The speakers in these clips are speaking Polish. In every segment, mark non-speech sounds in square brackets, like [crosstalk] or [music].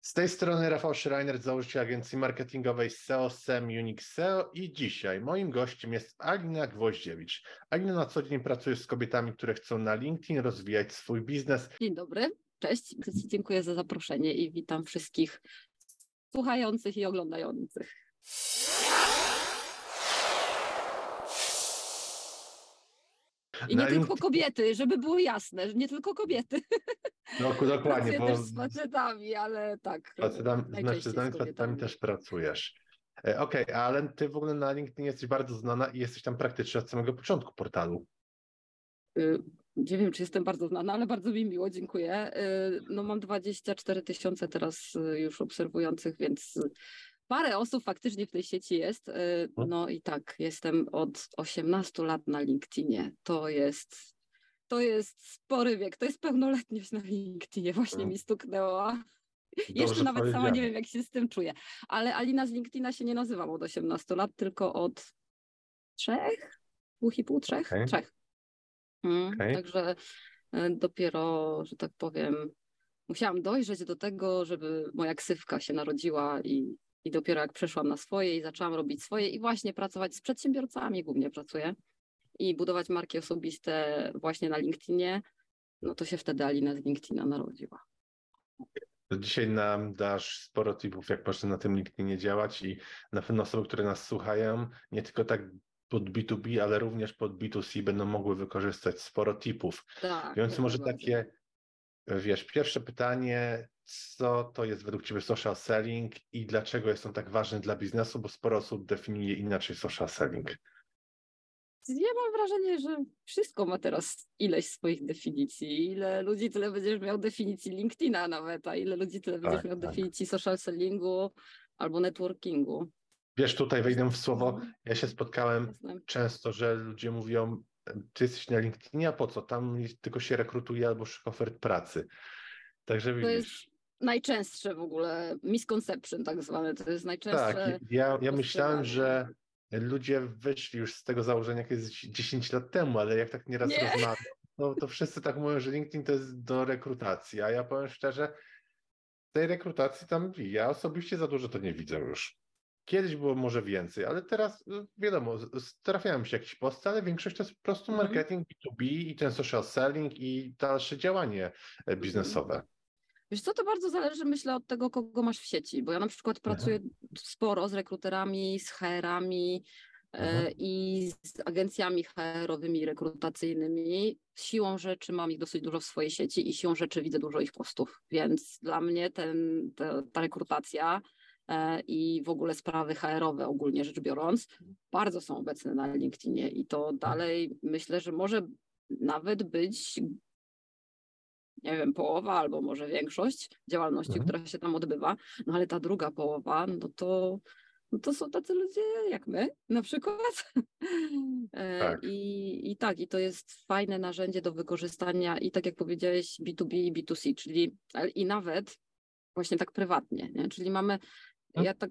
Z tej strony Rafał Schreiner, założyciel agencji marketingowej SEO, SEM, Unix SEO i dzisiaj moim gościem jest Alina Gwoździewicz. Alina na co dzień pracuje z kobietami, które chcą na LinkedIn rozwijać swój biznes. Dzień dobry, cześć, dziękuję za zaproszenie i witam wszystkich słuchających i oglądających. I nie Na tylko LinkedIn- kobiety, żeby było jasne, że nie tylko kobiety. No, dokładnie, [laughs] Pracuję bo też z facetami, ale tak. z facetami, z mężczyznami, z facetami też pracujesz. E, Okej, ale ty w ogóle na LinkedIn jesteś bardzo znana i jesteś tam praktycznie od samego początku portalu. Y, Nie wiem, czy jestem bardzo znana, ale bardzo mi miło, dziękuję. Y, No mam 24 tysiące teraz y, już obserwujących, więc parę osób faktycznie w tej sieci jest. Y, Mhm. No i tak, jestem od 18 lat na LinkedInie. To jest, to jest spory wiek, to jest pełnoletność na LinkedInie, właśnie Mhm. mi stuknęła. Jeszcze Dobrze nawet sama nie wiem, jak się z tym czuję. Ale Alina z LinkedIna się nie nazywam od 18 lat, tylko od trzech, dwóch i pół, trzech, Okej. trzech. Mm, Okej. Także e, dopiero, że tak powiem, musiałam dojrzeć do tego, żeby moja ksywka się narodziła i, i dopiero jak przeszłam na swoje i zaczęłam robić swoje i właśnie pracować z przedsiębiorcami głównie pracuję i budować marki osobiste właśnie na LinkedInie, no to się wtedy Alina z LinkedIna narodziła. To Dzisiaj nam dasz sporo tipów, jak można na tym LinkedInie działać i na pewno osoby, które nas słuchają, nie tylko tak pod B2B, ale również pod B2C będą mogły wykorzystać sporo tipów. Tak, Więc może takie, wiesz, pierwsze pytanie, co to jest według Ciebie social selling i dlaczego jest on tak ważny dla biznesu, bo sporo osób definiuje inaczej social selling. Ja mam wrażenie, że wszystko ma teraz ileś swoich definicji. Ile ludzi, tyle będziesz miał definicji LinkedIna nawet, a ile ludzi, tyle będziesz Tak, miał tak. definicji social sellingu albo networkingu. Wiesz, tutaj wejdę w słowo, ja się spotkałem często, że ludzie mówią, ty jesteś na LinkedInie, a po co? Tam tylko się rekrutuje albo szuka ofert pracy. Także To jest widzisz. najczęstsze w ogóle misconception tak zwane. To jest Tak, najczęstsze. ja, ja myślałem, że ludzie wyszli już z tego założenia jakieś 10 lat temu, ale jak tak nieraz Nie. rozmawiam, no to wszyscy tak mówią, że LinkedIn to jest do rekrutacji, a ja powiem szczerze, tej rekrutacji tam ja osobiście za dużo to nie widzę już. Kiedyś było może więcej, ale teraz no, wiadomo, trafiają się jakieś posty, ale większość to jest po prostu Mhm. marketing B2B i ten social selling i dalsze działanie e, biznesowe. Wiesz co, to bardzo zależy, myślę, od tego, kogo masz w sieci, bo ja na przykład Mhm. pracuję sporo z rekruterami, z HR-ami e, Mhm. i z agencjami HR-owymi, rekrutacyjnymi. Siłą rzeczy mam ich dosyć dużo w swojej sieci i siłą rzeczy widzę dużo ich postów, więc dla mnie ten, ta, ta rekrutacja i w ogóle sprawy HR-owe ogólnie rzecz biorąc bardzo są obecne na LinkedInie i to dalej myślę, że może nawet być nie wiem, połowa albo może większość działalności, Mhm. która się tam odbywa, no ale ta druga połowa, no to, no to są tacy ludzie jak my na przykład. [laughs] E, Tak. I, I tak, i to jest fajne narzędzie do wykorzystania i tak jak powiedziałeś, B2B i B2C, czyli i nawet właśnie tak prywatnie, nie? czyli mamy, Mhm. ja tak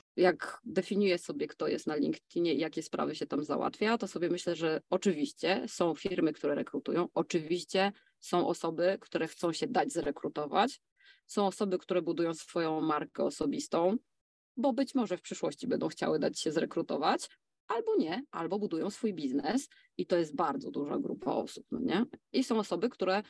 Jak definiuję sobie, kto jest na LinkedInie i jakie sprawy się tam załatwia, to sobie myślę, że oczywiście są firmy, które rekrutują, oczywiście są osoby, które chcą się dać zrekrutować, są osoby, które budują swoją markę osobistą, bo być może w przyszłości będą chciały dać się zrekrutować, albo nie, albo budują swój biznes i to jest bardzo duża grupa osób, no nie? I są osoby, które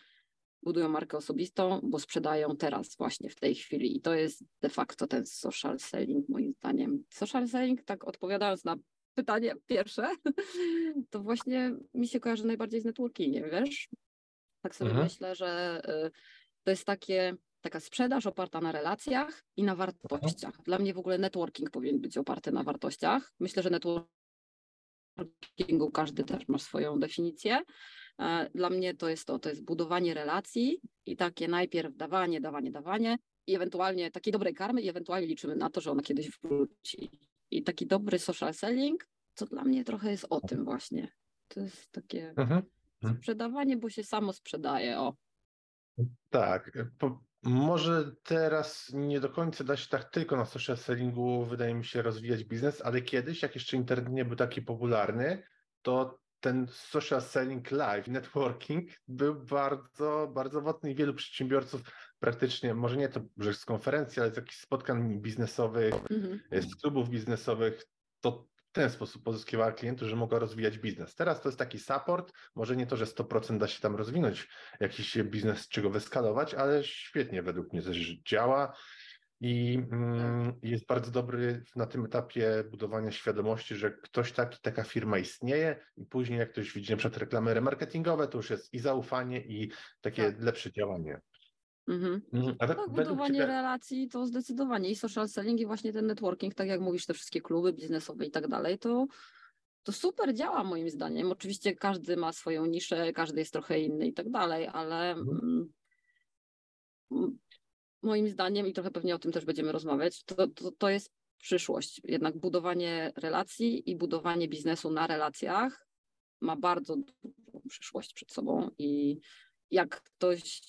budują markę osobistą, bo sprzedają teraz właśnie w tej chwili i to jest de facto ten social selling moim zdaniem. Social selling, tak odpowiadając na pytanie pierwsze, [laughs] to właśnie mi się kojarzy najbardziej z networkingiem, wiesz? Tak sobie Mhm. myślę, że y, to jest takie, taka sprzedaż oparta na relacjach i na wartościach. Dla mnie w ogóle networking powinien być oparty na wartościach. Myślę, że networkingu każdy też ma swoją definicję. E, Dla mnie to jest to, to jest budowanie relacji i takie najpierw dawanie, dawanie, dawanie, i ewentualnie takiej dobrej karmy i ewentualnie liczymy na to, że ona kiedyś wróci. I taki dobry social selling, to dla mnie trochę jest o tym właśnie. To jest takie mhm. mhm. sprzedawanie, bo się samo sprzedaje. O. Tak. Po, może teraz nie do końca da się tak tylko na social sellingu, wydaje mi się, rozwijać biznes, ale kiedyś, jak jeszcze internet nie był taki popularny, to ten social selling live, networking był bardzo, bardzo mocny i wielu przedsiębiorców praktycznie, może nie to, że z konferencji, ale z jakichś spotkań biznesowych, mm -hmm. z klubów biznesowych, to w ten sposób pozyskiwała klientów, że mogła rozwijać biznes. Teraz to jest taki support, może nie to, że 100% da się tam rozwinąć jakiś biznes, czego wyskalować, ale świetnie według mnie też działa i mm, jest bardzo dobry na tym etapie budowania świadomości, że ktoś taki, taka firma istnieje i później jak ktoś widzi na przykład reklamy remarketingowe, to już jest i zaufanie i takie tak. lepsze działanie. Mhm. mhm. A tak, tak budowanie ciebie... relacji to zdecydowanie i social selling i właśnie ten networking, tak jak mówisz, te wszystkie kluby biznesowe i tak dalej, to, to super działa moim zdaniem. Oczywiście każdy ma swoją niszę, każdy jest trochę inny i tak dalej, ale mhm. Moim zdaniem, i trochę pewnie o tym też będziemy rozmawiać, to, to, to jest przyszłość. Jednak budowanie relacji i budowanie biznesu na relacjach ma bardzo dużą przyszłość przed sobą i jak ktoś,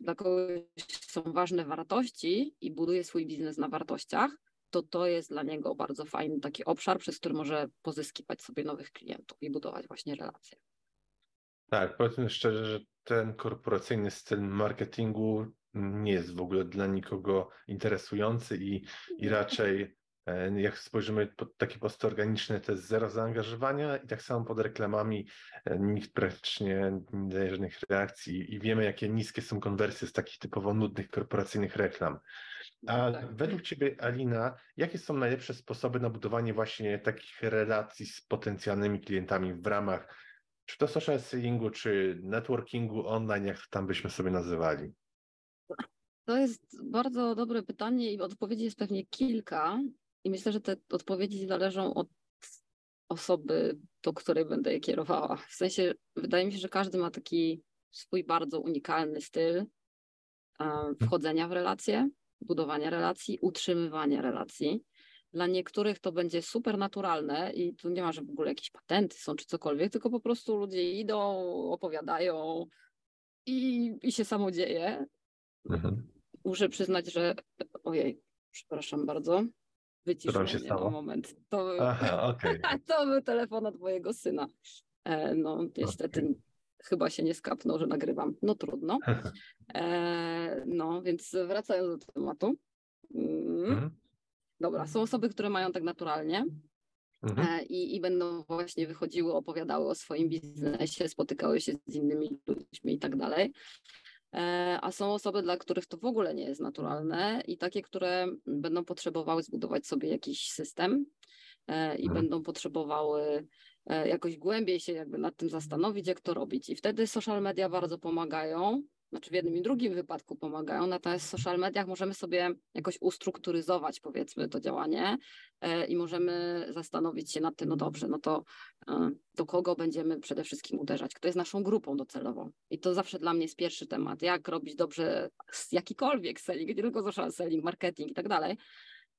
dla kogoś są ważne wartości i buduje swój biznes na wartościach, to to jest dla niego bardzo fajny taki obszar, przez który może pozyskiwać sobie nowych klientów i budować właśnie relacje. Tak, powiedzmy szczerze, że ten korporacyjny styl marketingu nie jest w ogóle dla nikogo interesujący i, i raczej e, jak spojrzymy pod takie posty organiczne, to jest zero zaangażowania i tak samo pod reklamami e, nikt praktycznie nie daje żadnych reakcji i wiemy, jakie niskie są konwersje z takich typowo nudnych korporacyjnych reklam. A tak. według Ciebie, Alina, jakie są najlepsze sposoby na budowanie właśnie takich relacji z potencjalnymi klientami w ramach czy to social sellingu, czy networkingu online, jak tam byśmy sobie nazywali? To jest bardzo dobre pytanie i odpowiedzi jest pewnie kilka. I myślę, że te odpowiedzi zależą od osoby, do której będę je kierowała. W sensie, wydaje mi się, że każdy ma taki swój bardzo unikalny styl wchodzenia w relacje, budowania relacji, utrzymywania relacji. Dla niektórych to będzie super naturalne i tu nie ma, że w ogóle jakieś patenty są czy cokolwiek, tylko po prostu ludzie idą, opowiadają i, i się samo dzieje. Mhm. Muszę przyznać, że ojej, przepraszam bardzo. Wyciszam się stało? na moment. To, Aha, [laughs] okay. to był telefon od mojego syna. E, no niestety okay. chyba się nie skapnął, że nagrywam. No trudno. [laughs] E, no więc wracając do tematu. Mm. Mhm. Dobra, są osoby, które mają tak naturalnie. Mhm. E, I, I będą właśnie wychodziły, opowiadały o swoim biznesie, spotykały się z innymi ludźmi i tak dalej. E, a są osoby, dla których to w ogóle nie jest naturalne i takie, które będą potrzebowały zbudować sobie jakiś system e, i mhm. będą potrzebowały e, jakoś głębiej się jakby nad tym zastanowić, jak to robić. I wtedy social media bardzo pomagają, znaczy w jednym i drugim wypadku pomagają, natomiast w social mediach możemy sobie jakoś ustrukturyzować powiedzmy to działanie e, i możemy zastanowić się nad tym, no dobrze, no to e, do kogo będziemy przede wszystkim uderzać, kto jest naszą grupą docelową. I to zawsze dla mnie jest pierwszy temat, jak robić dobrze jakikolwiek selling, nie tylko social selling, marketing i tak dalej.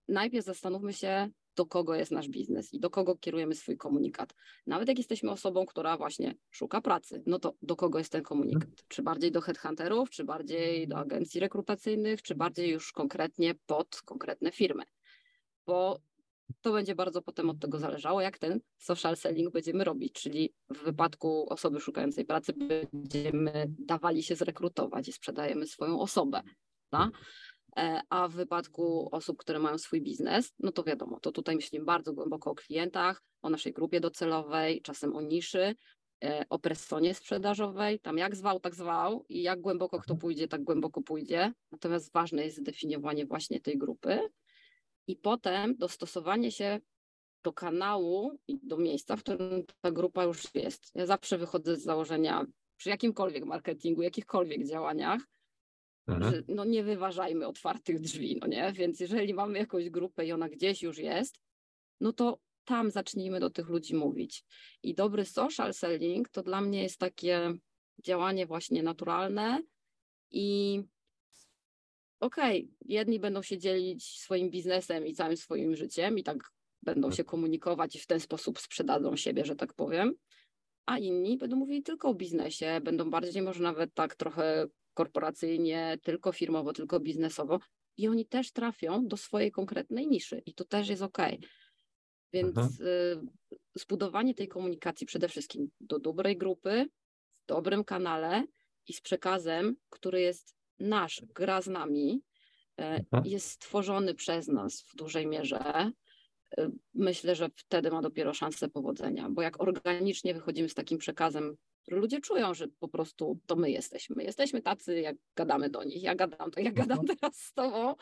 Najpierw zastanówmy się, do kogo jest nasz biznes i do kogo kierujemy swój komunikat. Nawet jak jesteśmy osobą, która właśnie szuka pracy, no to do kogo jest ten komunikat? Czy bardziej do headhunterów, czy bardziej do agencji rekrutacyjnych, czy bardziej już konkretnie pod konkretne firmy? Bo to będzie bardzo potem od tego zależało, jak ten social selling będziemy robić, czyli w wypadku osoby szukającej pracy będziemy dawali się zrekrutować i sprzedajemy swoją osobę. Tak? E, a w wypadku osób, które mają swój biznes, no to wiadomo, to tutaj myślimy bardzo głęboko o klientach, o naszej grupie docelowej, czasem o niszy, e, o personie sprzedażowej, tam jak zwał, tak zwał i jak głęboko kto mhm. pójdzie, tak głęboko pójdzie. Natomiast ważne jest zdefiniowanie właśnie tej grupy i potem dostosowanie się do kanału i do miejsca, w którym ta grupa już jest. Ja zawsze wychodzę z założenia przy jakimkolwiek marketingu, jakichkolwiek działaniach, Mhm. Że no nie wyważajmy otwartych drzwi, no nie? Więc jeżeli mamy jakąś grupę i ona gdzieś już jest, no to tam zacznijmy do tych ludzi mówić. I dobry social selling to dla mnie jest takie działanie właśnie naturalne i okej, okay, jedni będą się dzielić swoim biznesem i całym swoim życiem i tak będą mhm. się komunikować i w ten sposób sprzedadzą siebie, że tak powiem, a inni będą mówili tylko o biznesie, będą bardziej może nawet tak trochę korporacyjnie, tylko firmowo, tylko biznesowo i oni też trafią do swojej konkretnej niszy i to też jest ok. Więc mhm. y, zbudowanie tej komunikacji przede wszystkim do dobrej grupy, w dobrym kanale i z przekazem, który jest nasz, gra z nami, y, mhm. jest stworzony przez nas w dużej mierze. Myślę, że wtedy ma dopiero szansę powodzenia, bo jak organicznie wychodzimy z takim przekazem ludzie czują, że po prostu to my jesteśmy. Jesteśmy tacy, jak gadamy do nich. Ja gadam, to ja gadam mhm. teraz z tobą,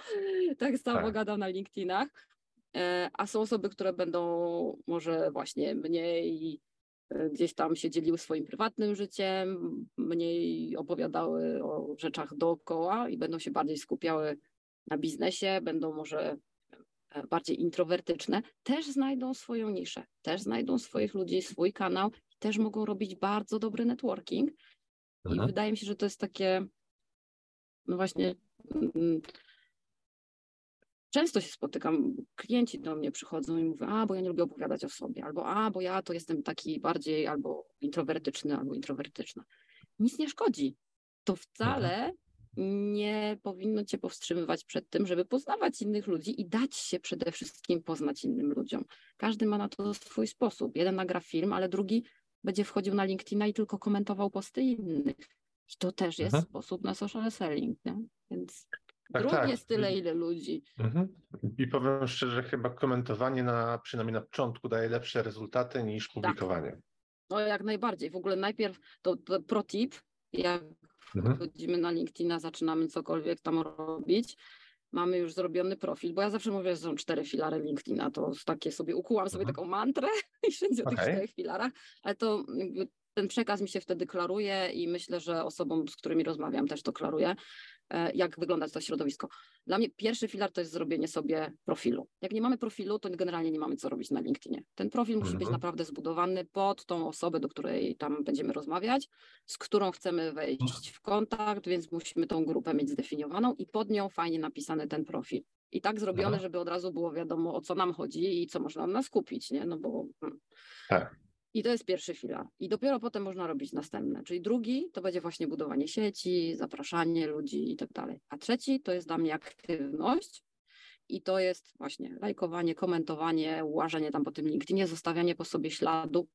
tak samo tak. gadam na LinkedInach, e, a są osoby, które będą może właśnie mniej e, gdzieś tam się dzieliły swoim prywatnym życiem, mniej opowiadały o rzeczach dookoła i będą się bardziej skupiały na biznesie, będą może bardziej introwertyczne, też znajdą swoją niszę, też znajdą swoich ludzi, swój kanał też mogą robić bardzo dobry networking. I mhm. wydaje mi się, że to jest takie, no właśnie, mm, często się spotykam, klienci do mnie przychodzą i mówią, a bo ja nie lubię opowiadać o sobie, albo a bo ja to jestem taki bardziej albo introwertyczny, albo introwertyczna. Nic nie szkodzi. To wcale mhm. Nie powinno cię powstrzymywać przed tym, żeby poznawać innych ludzi i dać się przede wszystkim poznać innym ludziom. Każdy ma na to swój sposób. Jeden nagra film, ale drugi będzie wchodził na LinkedIna i tylko komentował posty innych. I to też jest mhm. sposób na social selling, nie? Więc tak, dróg tak. jest tyle, ile ludzi. Mhm. I powiem szczerze, chyba komentowanie na, przynajmniej na początku daje lepsze rezultaty niż tak. publikowanie. Tak. No jak najbardziej. W ogóle najpierw to, to pro tip, jak mhm. wchodzimy na LinkedIna, zaczynamy cokolwiek tam robić, mamy już zrobiony profil, bo ja zawsze mówię, że są cztery filary LinkedIna, to takie sobie ukułam sobie mhm. taką mantrę [laughs] i wszędzie okay. o tych czterech filarach, ale to ten przekaz mi się wtedy klaruje i myślę, że osobom, z którymi rozmawiam też to klaruje, jak wygląda to środowisko. Dla mnie pierwszy filar to jest zrobienie sobie profilu. Jak nie mamy profilu, to generalnie nie mamy co robić na LinkedInie. Ten profil musi być mhm. naprawdę zbudowany pod tą osobę, do której tam będziemy rozmawiać, z którą chcemy wejść w kontakt, więc musimy tą grupę mieć zdefiniowaną i pod nią fajnie napisany ten profil. I tak zrobione, żeby od razu było wiadomo, o co nam chodzi i co można nas kupić, nie? No bo... Hmm. Tak. I to jest pierwszy filar. I dopiero potem można robić następne. Czyli drugi to będzie właśnie budowanie sieci, zapraszanie ludzi i tak dalej. A trzeci to jest dla mnie aktywność. I to jest właśnie lajkowanie, komentowanie, łażenie tam po tym LinkedInie, zostawianie po sobie śladu,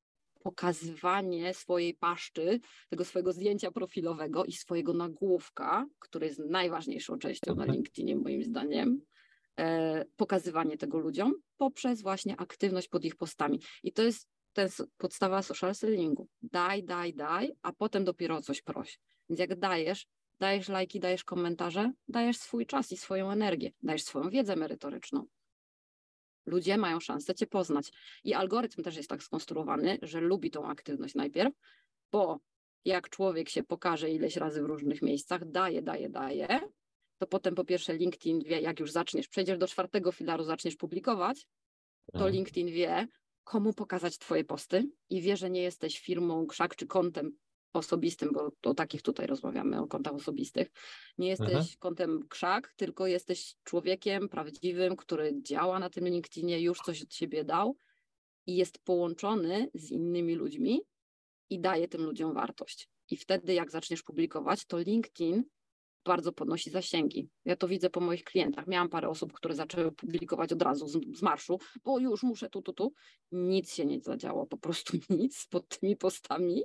pokazywanie swojej paszczy, tego swojego zdjęcia profilowego i swojego nagłówka, który jest najważniejszą częścią na mhm. LinkedInie moim zdaniem, e, pokazywanie tego ludziom poprzez właśnie aktywność pod ich postami. I to jest to jest podstawa social sellingu. Daj, daj, daj, a potem dopiero coś proś. Więc jak dajesz, dajesz lajki, dajesz komentarze, dajesz swój czas i swoją energię, dajesz swoją wiedzę merytoryczną. Ludzie mają szansę Cię poznać. I algorytm też jest tak skonstruowany, że lubi tą aktywność najpierw, bo jak człowiek się pokaże ileś razy w różnych miejscach, daje, daje, daje, to potem po pierwsze LinkedIn wie, jak już zaczniesz, przejdziesz do czwartego filaru, zaczniesz publikować, to mhm. LinkedIn wie, komu pokazać Twoje posty i wie, że nie jesteś firmą krzak czy kontem osobistym, bo o takich tutaj rozmawiamy, o kontach osobistych. Nie jesteś mhm. kontem krzak, tylko jesteś człowiekiem prawdziwym, który działa na tym LinkedInie, już coś od siebie dał i jest połączony z innymi ludźmi i daje tym ludziom wartość. I wtedy, jak zaczniesz publikować, to LinkedIn bardzo podnosi zasięgi. Ja to widzę po moich klientach. Miałam parę osób, które zaczęły publikować od razu z, z marszu, bo już muszę tu, tu, tu. Nic się nie zadziało, po prostu [laughs] nic pod tymi postami.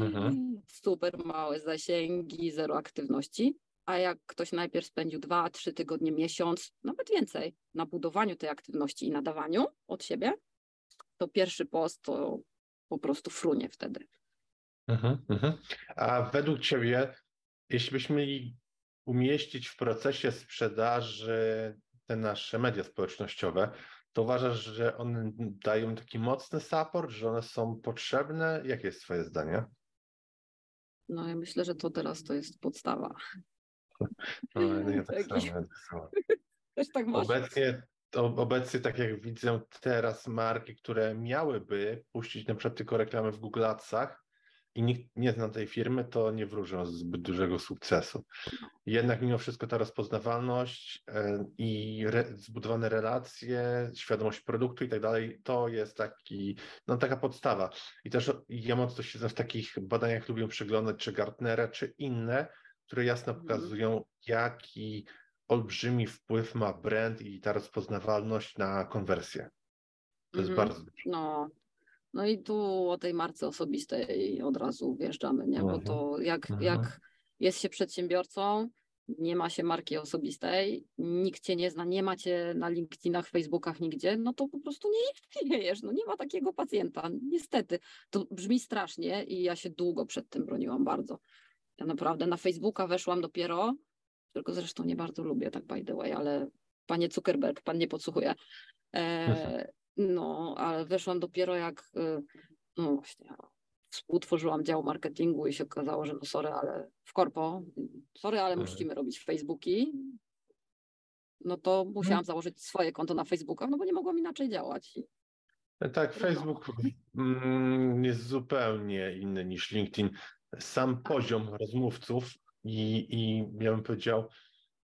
Mhm. Super małe zasięgi, zero aktywności. A jak ktoś najpierw spędził dwa, trzy tygodnie, miesiąc, nawet więcej, na budowaniu tej aktywności i nadawaniu od siebie, to pierwszy post to po prostu frunie wtedy. Mhm, mhm. A według Ciebie jeśli byśmy mieli umieścić w procesie sprzedaży te nasze media społecznościowe, to uważasz, że one dają taki mocny support, że one są potrzebne? Jakie jest Twoje zdanie? No ja myślę, że to teraz to jest podstawa. No, ja tak samo, ja tak samo. Też tak obecnie, obecnie, tak jak widzę teraz marki, które miałyby puścić na przykład tylko reklamy w Google Adsach, i nikt nie zna tej firmy, to nie wróżą zbyt dużego sukcesu. Jednak mimo wszystko ta rozpoznawalność e, i re, zbudowane relacje, świadomość produktu i tak dalej, to jest taki, no, taka podstawa. I też ja mocno się w takich badaniach lubię przeglądać, czy Gartnera, czy inne, które jasno mhm. pokazują, jaki olbrzymi wpływ ma brand i ta rozpoznawalność na konwersję. To jest mhm. bardzo dużo. No, no i tu o tej marce osobistej od razu wjeżdżamy, nie? Bo to jak, mhm. jak jest się przedsiębiorcą, nie ma się marki osobistej, nikt cię nie zna, nie macie na LinkedInach, Facebookach, nigdzie, no to po prostu nie istniejesz, no nie ma takiego pacjenta, niestety. To brzmi strasznie i ja się długo przed tym broniłam bardzo. Ja naprawdę na Facebooka weszłam dopiero, tylko zresztą nie bardzo lubię, tak by the way, ale panie Zuckerberg, pan nie podsłuchuje. E, no, ale weszłam dopiero jak, y, no właśnie, współtworzyłam dział marketingu i się okazało, że no sorry, ale w korpo, sorry, ale mhm. musimy robić Facebooki, no to musiałam mhm. założyć swoje konto na Facebookach, no bo nie mogłam inaczej działać. Tak, Facebook mm, jest zupełnie inny niż LinkedIn. Sam poziom rozmówców i, i ja bym powiedział,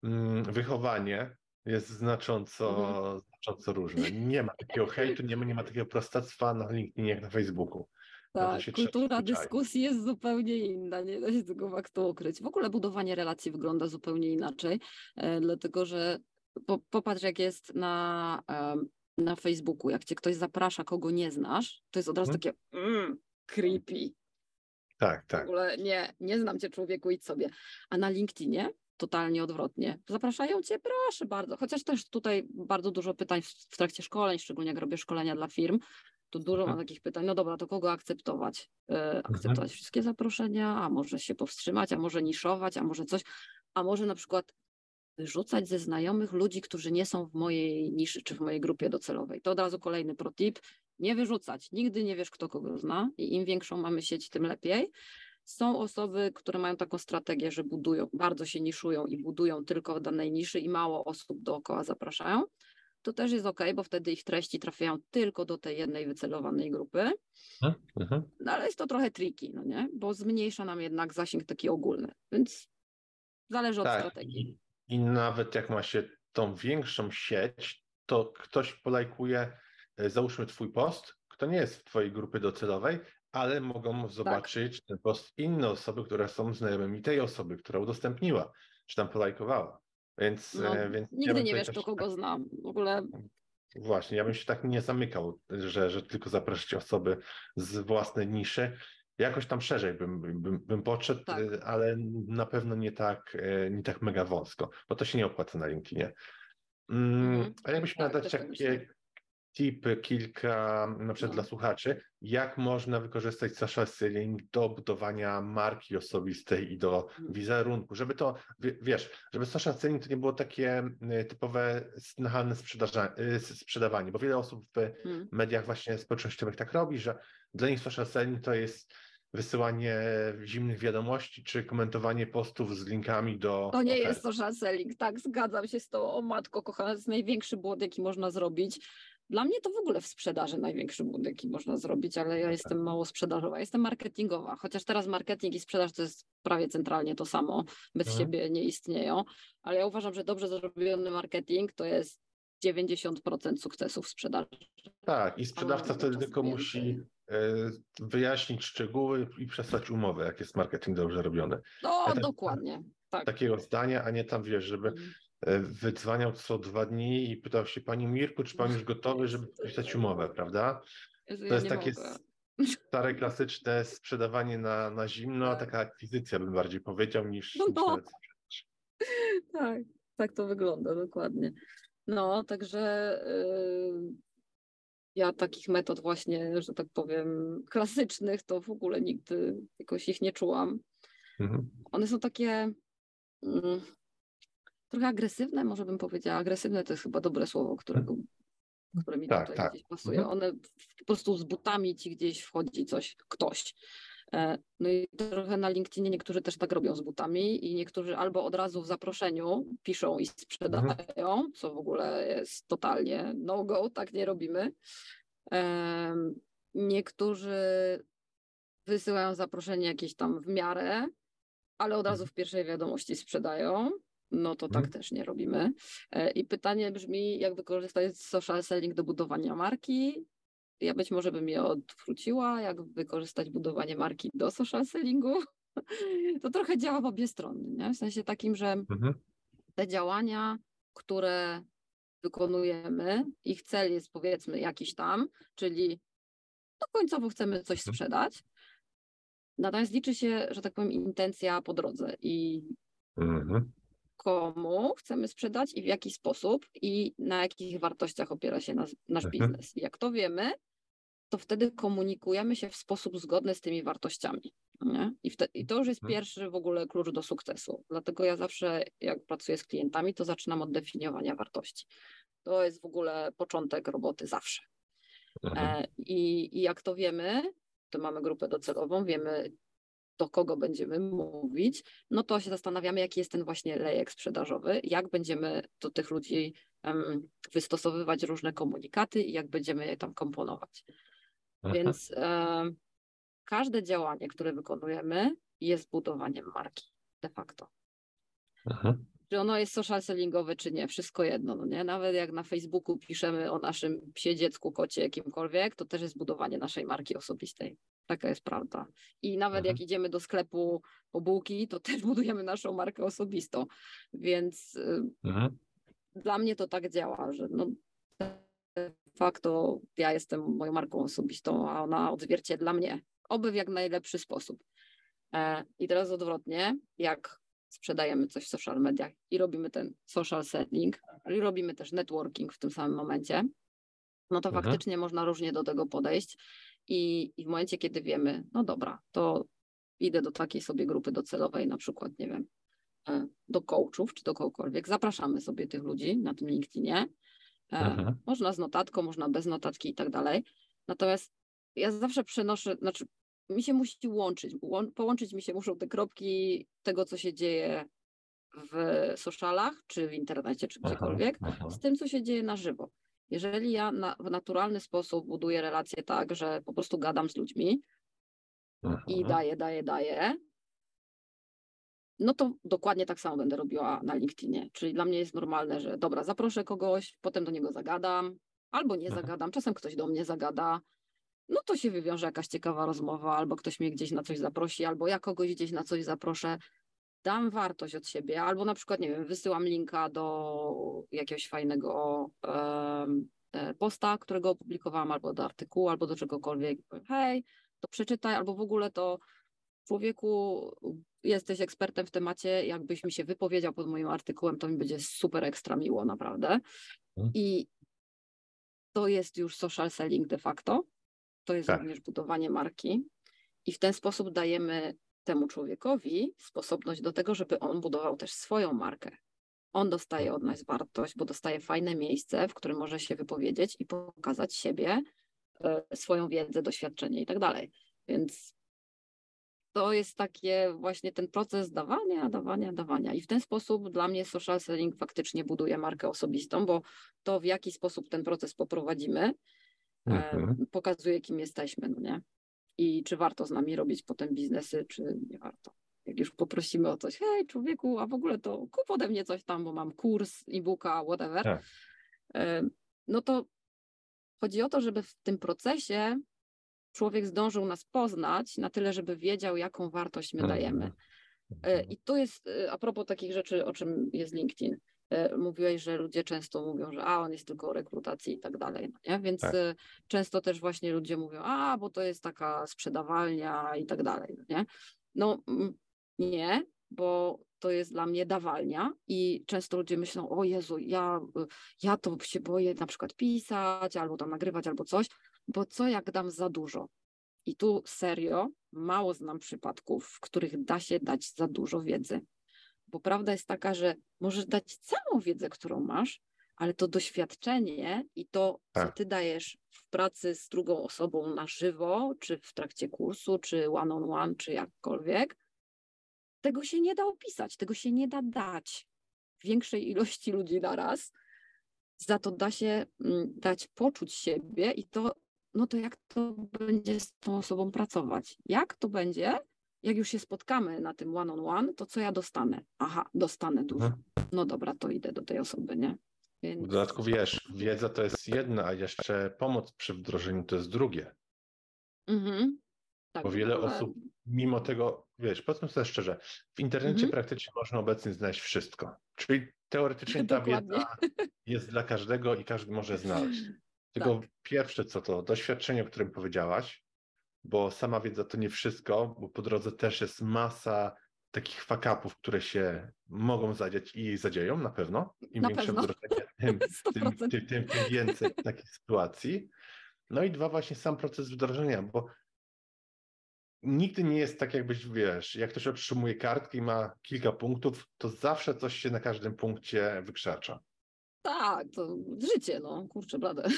mm, wychowanie jest znacząco, mhm. znacząco różne. Nie ma takiego hejtu, nie ma, nie ma takiego prostactwa na LinkedInie jak na Facebooku. Tak, kultura dyskusji jest zupełnie inna, nie da się tego faktu ukryć. W ogóle budowanie relacji wygląda zupełnie inaczej, e, dlatego że po, popatrz jak jest na, e, na Facebooku, jak cię ktoś zaprasza, kogo nie znasz, to jest od razu hmm. takie mm, creepy. Tak, tak. W ogóle nie, nie znam cię człowieku, idź sobie. A na LinkedInie totalnie odwrotnie. Zapraszają cię, proszę bardzo. Chociaż też tutaj bardzo dużo pytań w, trakcie szkoleń, szczególnie jak robię szkolenia dla firm, to dużo mam takich pytań. No dobra, to kogo akceptować? E, akceptować wszystkie zaproszenia, a może się powstrzymać, a może niszować, a może coś, a może na przykład wyrzucać ze znajomych ludzi, którzy nie są w mojej niszy czy w mojej grupie docelowej. To od razu kolejny protip. Nie wyrzucać. Nigdy nie wiesz, kto kogo zna i im większą mamy sieć, tym lepiej. Są osoby, które mają taką strategię, że budują, bardzo się niszują i budują tylko w danej niszy i mało osób dookoła zapraszają. To też jest ok, bo wtedy ich treści trafiają tylko do tej jednej wycelowanej grupy. No ale jest to trochę tricky, no nie? Bo zmniejsza nam jednak zasięg taki ogólny, więc zależy od tak, strategii. I, I nawet jak ma się tą większą sieć, to ktoś polajkuje, e, załóżmy twój post, kto nie jest w twojej grupy docelowej, ale mogą zobaczyć tak. ten post inne osoby, które są znajomymi tej osoby, która udostępniła, czy tam polajkowała. Więc, no, e, więc nigdy ja nie wiesz, kto kogo tak... znam. W ogóle. Właśnie, ja bym się tak nie zamykał, że, że tylko zapraszać osoby z własnej niszy. Jakoś tam szerzej bym, bym, bym podszedł, tak. E, ale na pewno nie tak, e, nie tak mega wąsko, bo to się nie opłaca na LinkedInie. Mm, mhm. A jakbyś tak, miał dać takie, tipy, kilka na przykład no. dla słuchaczy, jak można wykorzystać social selling do budowania marki osobistej i do hmm. wizerunku, żeby to, wiesz, żeby social selling to nie było takie y, typowe nachalne y, sprzedawanie, bo wiele osób w hmm. mediach właśnie społecznościowych tak robi, że dla nich social selling to jest wysyłanie zimnych wiadomości, czy komentowanie postów z linkami do. To nie jest social selling, tak, zgadzam się z tą, o matko kochana, to jest największy błąd, jaki można zrobić. Dla mnie to w ogóle w sprzedaży największy błąd, jaki można zrobić, ale ja jestem mało sprzedażowa, jestem marketingowa, chociaż teraz marketing i sprzedaż to jest prawie centralnie to samo, bez mhm. siebie nie istnieją, ale ja uważam, że dobrze zrobiony marketing to jest 90% sukcesu w sprzedaży. Tak, i sprzedawca wtedy tylko musi e, wyjaśnić szczegóły i przesłać umowę, jak jest marketing dobrze robiony. No, ja dokładnie. Tak. Takiego zdania, a nie tam wiesz, żeby mhm. Wydzwaniał co dwa dni i pytał się Pani Mirku, czy Pan już gotowy, żeby podpisać umowę, prawda? Jezu, to jest ja takie mogę. stare, klasyczne sprzedawanie na, na zimno, tak. taka akwizycja bym bardziej powiedział niż... No, no. tak, tak to wygląda dokładnie. No, także yy, ja takich metod właśnie, że tak powiem, klasycznych, to w ogóle nigdy jakoś ich nie czułam. Mhm. One są takie... Yy, trochę agresywne, może bym powiedziała. Agresywne to jest chyba dobre słowo, którego, które mi tak, tutaj tak. gdzieś pasuje. Mhm. One po prostu z butami ci gdzieś wchodzi coś, ktoś. E, no i trochę na LinkedInie niektórzy też tak robią z butami i niektórzy albo od razu w zaproszeniu piszą i sprzedają, mhm. co w ogóle jest totalnie no go, tak nie robimy. Niektórzy wysyłają zaproszenie jakieś tam w miarę, ale od razu w pierwszej wiadomości sprzedają. No to tak Mhm. też nie robimy. E, I pytanie brzmi, jak wykorzystać social selling do budowania marki? Ja być może bym je odwróciła, jak wykorzystać budowanie marki do social sellingu. [laughs] To trochę działa w obie strony, nie? W sensie takim, że Mhm. te działania, które wykonujemy, ich cel jest powiedzmy jakiś tam, czyli no końcowo chcemy coś Mhm. sprzedać. Natomiast liczy się, że tak powiem, intencja po drodze i Mhm. Komu chcemy sprzedać i w jaki sposób i na jakich wartościach opiera się nas, nasz Mhm. biznes. I jak to wiemy, to wtedy komunikujemy się w sposób zgodny z tymi wartościami. Nie? I, I to już jest Mhm. pierwszy w ogóle klucz do sukcesu. Dlatego ja zawsze, jak pracuję z klientami, to zaczynam od definiowania wartości. To jest w ogóle początek roboty zawsze. Mhm. E, I, I jak to wiemy, to mamy grupę docelową, wiemy do kogo będziemy mówić, no to się zastanawiamy, jaki jest ten właśnie lejek sprzedażowy, jak będziemy do tych ludzi em, wystosowywać różne komunikaty i jak będziemy je tam komponować. Mhm. Więc każde działanie, które wykonujemy, jest budowaniem marki de facto Mhm. Czy ono jest social sellingowe, czy nie, wszystko jedno, no nie? Nawet jak na Facebooku piszemy o naszym psie, dziecku, kocie, kimkolwiek, to też jest budowanie naszej marki osobistej. Taka jest prawda. I nawet Mhm. jak idziemy do sklepu po bułki, to też [laughs] budujemy naszą markę osobistą. Więc y, Mhm. dla mnie to tak działa, że no de facto ja jestem moją marką osobistą, a ona odzwierciedla mnie. Oby w jak najlepszy sposób. E, I teraz odwrotnie, jak sprzedajemy coś w social mediach i robimy ten social selling, i robimy też networking w tym samym momencie, no to Mhm. faktycznie można różnie do tego podejść. I, I w momencie, kiedy wiemy, no dobra, to idę do takiej sobie grupy docelowej, na przykład, nie wiem, e, do coachów czy do kogokolwiek, zapraszamy sobie tych ludzi na tym LinkedInie. E, Mhm. Można z notatką, można bez notatki i tak dalej. Natomiast ja zawsze przenoszę, znaczy mi się musi łączyć, łą- połączyć mi się muszą te kropki tego, co się dzieje w socialach, czy w internecie, czy gdziekolwiek, z tym, co się dzieje na żywo. Jeżeli ja na, w naturalny sposób buduję relacje tak, że po prostu gadam z ludźmi i daję, daję, daję, no to dokładnie tak samo będę robiła na LinkedInie. Czyli dla mnie jest normalne, że dobra, zaproszę kogoś, potem do niego zagadam, albo nie zagadam, czasem ktoś do mnie zagada. No to się wywiąże jakaś ciekawa rozmowa, albo ktoś mnie gdzieś na coś zaprosi, albo ja kogoś gdzieś na coś zaproszę. Dam wartość od siebie, albo na przykład, nie wiem, wysyłam linka do jakiegoś fajnego e, posta, którego opublikowałam, albo do artykułu, albo do czegokolwiek. Powiem, Hej, to przeczytaj, albo w ogóle to człowieku, jesteś ekspertem w temacie, jakbyś mi się wypowiedział pod moim artykułem, to mi będzie super ekstra miło, naprawdę. Mhm. I to jest już social selling de facto. To jest Tak. również budowanie marki. I w ten sposób dajemy temu człowiekowi sposobność do tego, żeby on budował też swoją markę. On dostaje od nas wartość, bo dostaje fajne miejsce, w którym może się wypowiedzieć i pokazać siebie, e, swoją wiedzę, doświadczenie i tak dalej. Więc to jest takie właśnie ten proces dawania, dawania, dawania. I w ten sposób dla mnie social selling faktycznie buduje markę osobistą, bo to w jaki sposób ten proces poprowadzimy, Mhm. pokazuje, kim jesteśmy, no nie? I czy warto z nami robić potem biznesy, czy nie warto. Jak już poprosimy o coś, hej człowieku, a w ogóle to kup ode mnie coś tam, bo mam kurs, e-booka, whatever, Tak. no to chodzi o to, żeby w tym procesie człowiek zdążył nas poznać na tyle, żeby wiedział, jaką wartość my dajemy. Mhm. E, I tu jest, e, a propos takich rzeczy, o czym jest LinkedIn. E, Mówiłeś, że ludzie często mówią, że a on jest tylko o rekrutacji i tak dalej, no nie? Więc Tak. e, często też właśnie ludzie mówią, a bo to jest taka sprzedawalnia i tak dalej, no nie? No nie, bo to jest dla mnie dawalnia i często ludzie myślą, o Jezu, ja, y, ja to się boję na przykład pisać albo tam nagrywać albo coś, bo co jak dam za dużo? I tu serio mało znam przypadków, w których da się dać za dużo wiedzy. Bo prawda jest taka, że możesz dać całą wiedzę, którą masz, ale to doświadczenie i to, co Tak. ty dajesz w pracy z drugą osobą na żywo, czy w trakcie kursu, czy one on one, czy jakkolwiek, tego się nie da opisać, tego się nie da dać większej ilości ludzi naraz. Za to da się mm, dać poczuć siebie i to no to jak to będzie z tą osobą pracować? Jak to będzie, jak już się spotkamy na tym one on one, to co ja dostanę? Aha, dostanę dużo. Mhm. No dobra, to idę do tej osoby, nie? Więc... W dodatku wiesz, wiedza to jest jedna, a jeszcze pomoc przy wdrożeniu to jest drugie. Mhm. Tak, Bo wiele ale- osób, mimo tego, wiesz, powiedzmy sobie szczerze, w internecie Mhm. praktycznie można obecnie znaleźć wszystko. Czyli teoretycznie ta wiedza jest dla każdego i każdy może znaleźć. [laughs] Tylko Tak. pierwsze co to, doświadczenie, o którym powiedziałaś, bo sama wiedza to nie wszystko, bo po drodze też jest masa takich fakapów, które się mogą zadziać i zadzieją na pewno. Im Na większe wdrożenie, tym, [laughs] tym, 100%. tym, tym, tym więcej [laughs] takich sytuacji. No i dwa, właśnie sam proces wdrożenia, bo nigdy nie jest tak, jakbyś wiesz, jak ktoś otrzymuje kartkę i ma kilka punktów, to zawsze coś się na każdym punkcie wykrzacza. Tak, to życie, no kurczę, blade.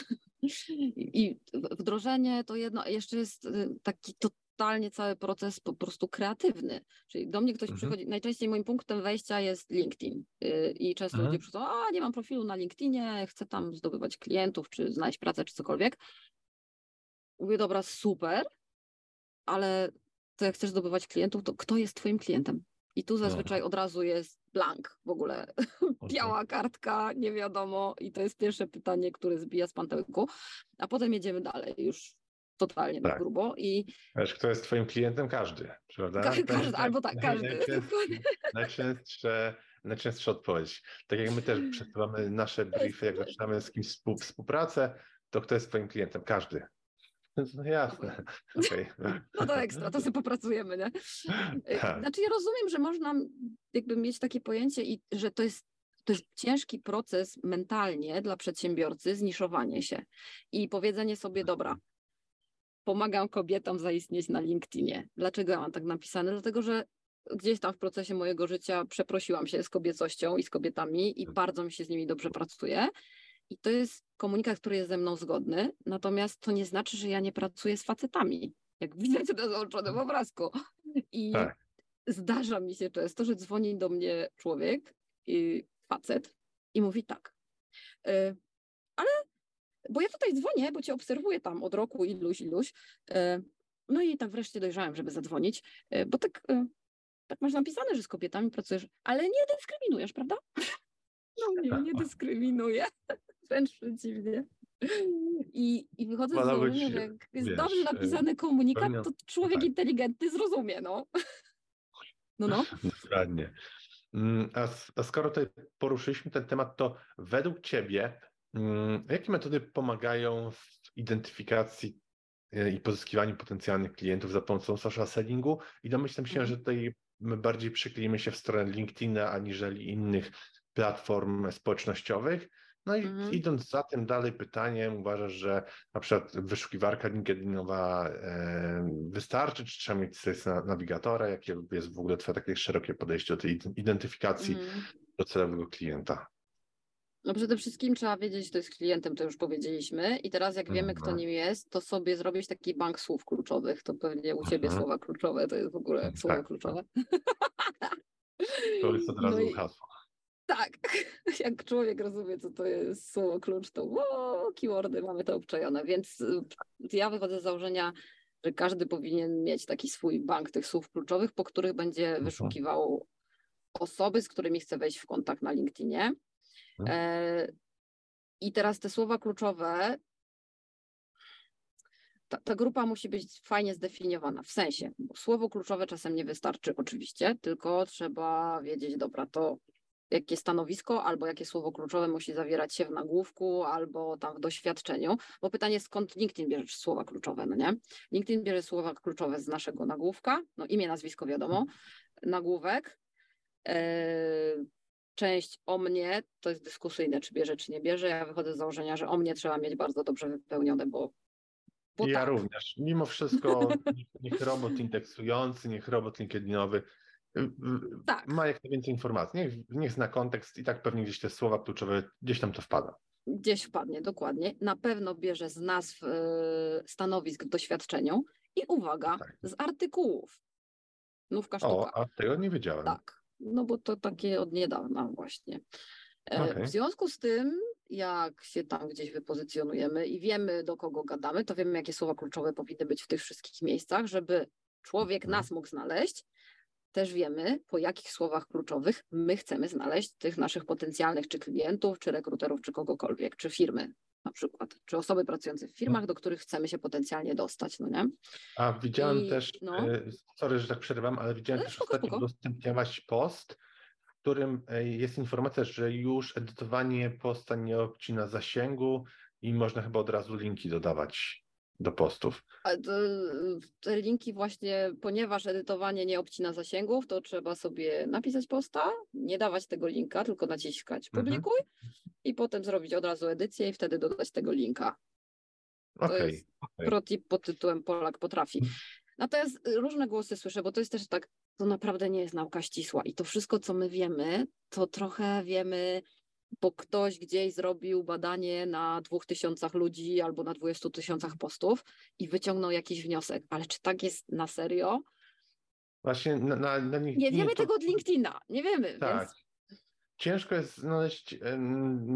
I wdrożenie to jedno, a jeszcze jest y, taki totalnie cały proces po prostu kreatywny. Czyli do mnie ktoś Mhm. przychodzi, najczęściej moim punktem wejścia jest LinkedIn. Y, I często Mhm. ludzie przychodzą, a nie mam profilu na LinkedInie, chcę tam zdobywać klientów, czy znaleźć pracę, czy cokolwiek. Mówię, dobra, super, ale to jak chcesz zdobywać klientów, to kto jest twoim klientem? I tu zazwyczaj od razu jest blank w ogóle. [laughs] Biała kartka, nie wiadomo. I to jest pierwsze pytanie, które zbija z pantełku. A potem jedziemy dalej już totalnie na Tak. grubo. I Wiesz, kto jest twoim klientem? Każdy, prawda? Ka- każdy, albo tak, każdy. Najczęstsze, najczęstsza odpowiedź. Tak jak my też przesuwamy nasze briefy, jak zaczynamy z kimś współ, współpracę, to kto jest twoim klientem? Każdy. [laughs] No jasne. Okej. [laughs] no to ekstra, to sobie popracujemy, nie? Y, Tak. Znaczy ja rozumiem, że można jakby mieć takie pojęcie i że to jest to jest ciężki proces mentalnie dla przedsiębiorcy, zniszowanie się i powiedzenie sobie, dobra, pomagam kobietom zaistnieć na LinkedInie. Dlaczego ja mam tak napisane? Dlatego, że gdzieś tam w procesie mojego życia przeprosiłam się z kobiecością i z kobietami i bardzo mi się z nimi dobrze pracuje. I to jest komunikat, który jest ze mną zgodny, natomiast to nie znaczy, że ja nie pracuję z facetami, jak widać na załączonym obrazku. I Tak. zdarza mi się często, że dzwoni do mnie człowiek, i facet, i mówi tak, y, ale bo ja tutaj dzwonię, bo cię obserwuję tam od roku iluś, iluś. y, No i tak wreszcie dojrzałem, żeby zadzwonić, y, bo tak, y, tak masz napisane, że z kobietami pracujesz, ale nie dyskryminujesz, prawda? No nie, nie dyskryminuję, [laughs] wręcz przeciwnie. I, i wychodzę z założenia, że jak jest wiesz, dobrze napisany komunikat, pewnie- to człowiek tak. inteligentny zrozumie, no. No, no. [laughs] Dokładnie. Mm, A, a skoro tutaj poruszyliśmy ten temat, to według Ciebie, mm, jakie metody pomagają w identyfikacji e, i pozyskiwaniu potencjalnych klientów za pomocą social sellingu? I domyślam się, Mhm. że tutaj my bardziej przykleimy się w stronę LinkedIna aniżeli innych platform społecznościowych. No i Mhm. idąc za tym dalej pytaniem, uważasz, że na przykład wyszukiwarka LinkedInowa wystarczy, czy trzeba mieć sobie na- nawigatora? Jakie jest w ogóle Twoje takie szerokie podejście do tej id- identyfikacji Mhm. docelowego klienta? No przede wszystkim trzeba wiedzieć, kto jest klientem, to już powiedzieliśmy. I teraz jak wiemy, kto Mhm. nim jest, to sobie zrobić taki bank słów kluczowych. To pewnie u Ciebie Mhm. słowa kluczowe, to jest w ogóle Tak, słowo tak. kluczowe. To jest od razu No i- hasło. Tak, [laughs] jak człowiek rozumie, co to jest słowo klucz, to o, keywordy mamy to obczajone, więc y, ja wychodzę z założenia, że każdy powinien mieć taki swój bank tych słów kluczowych, po których będzie Mhm. wyszukiwał osoby, z którymi chce wejść w kontakt na LinkedInie. Mhm. E, I teraz te słowa kluczowe, ta, ta grupa musi być fajnie zdefiniowana, w sensie, słowo kluczowe czasem nie wystarczy oczywiście, tylko trzeba wiedzieć, dobra, to jakie stanowisko albo jakie słowo kluczowe musi zawierać się w nagłówku albo tam w doświadczeniu, bo pytanie skąd LinkedIn bierze słowa kluczowe, no nie? LinkedIn bierze słowa kluczowe z naszego nagłówka, no imię, nazwisko wiadomo, nagłówek, e, część o mnie, to jest dyskusyjne, czy bierze, czy nie bierze, ja wychodzę z założenia, że o mnie trzeba mieć bardzo dobrze wypełnione, bo, bo ja tak. również. Mimo wszystko, niech, robot [laughs] indeksujący, niech robot LinkedInowy Tak. ma jak najwięcej informacji. Niech, niech zna kontekst i tak pewnie gdzieś te słowa kluczowe, gdzieś tam to wpada. Gdzieś wpadnie, dokładnie. Na pewno bierze z nazw e, stanowisk w doświadczeniu i uwaga, Tak. z artykułów. Nówka sztuka. O, a tego nie wiedziałem. Tak, no bo to takie od niedawna właśnie. E, Okej. W związku z tym jak się tam gdzieś wypozycjonujemy i wiemy, do kogo gadamy, to wiemy, jakie słowa kluczowe powinny być w tych wszystkich miejscach, żeby człowiek Mhm. nas mógł znaleźć. Też wiemy, po jakich słowach kluczowych my chcemy znaleźć tych naszych potencjalnych, czy klientów, czy rekruterów, czy kogokolwiek, czy firmy na przykład, czy osoby pracujące w firmach, do których chcemy się potencjalnie dostać, no nie? A widziałem I- też, no. e, sorry, że tak przerywam, ale widziałem No, też spoko, ostatnio udostępniałaś post, w którym e, jest informacja, że już edytowanie posta nie obcina zasięgu i można chyba od razu linki dodawać do postów. To, te linki właśnie, ponieważ edytowanie nie obcina zasięgów, to trzeba sobie napisać posta, nie dawać tego linka, tylko naciskać Mhm. publikuj i potem zrobić od razu edycję i wtedy dodać tego linka. To Okej, jest okej. protip pod tytułem Polak potrafi. Natomiast y, różne głosy słyszę, bo to jest też tak, to naprawdę nie jest nauka ścisła i to wszystko, co my wiemy, to trochę wiemy, bo ktoś gdzieś zrobił badanie na dwóch tysiącach ludzi albo na dwudziestu tysiącach postów i wyciągnął jakiś wniosek, ale czy tak jest na serio? Właśnie na, na, na Nie wiemy to- tego od LinkedIna, nie wiemy, Tak. więc Ciężko jest znaleźć,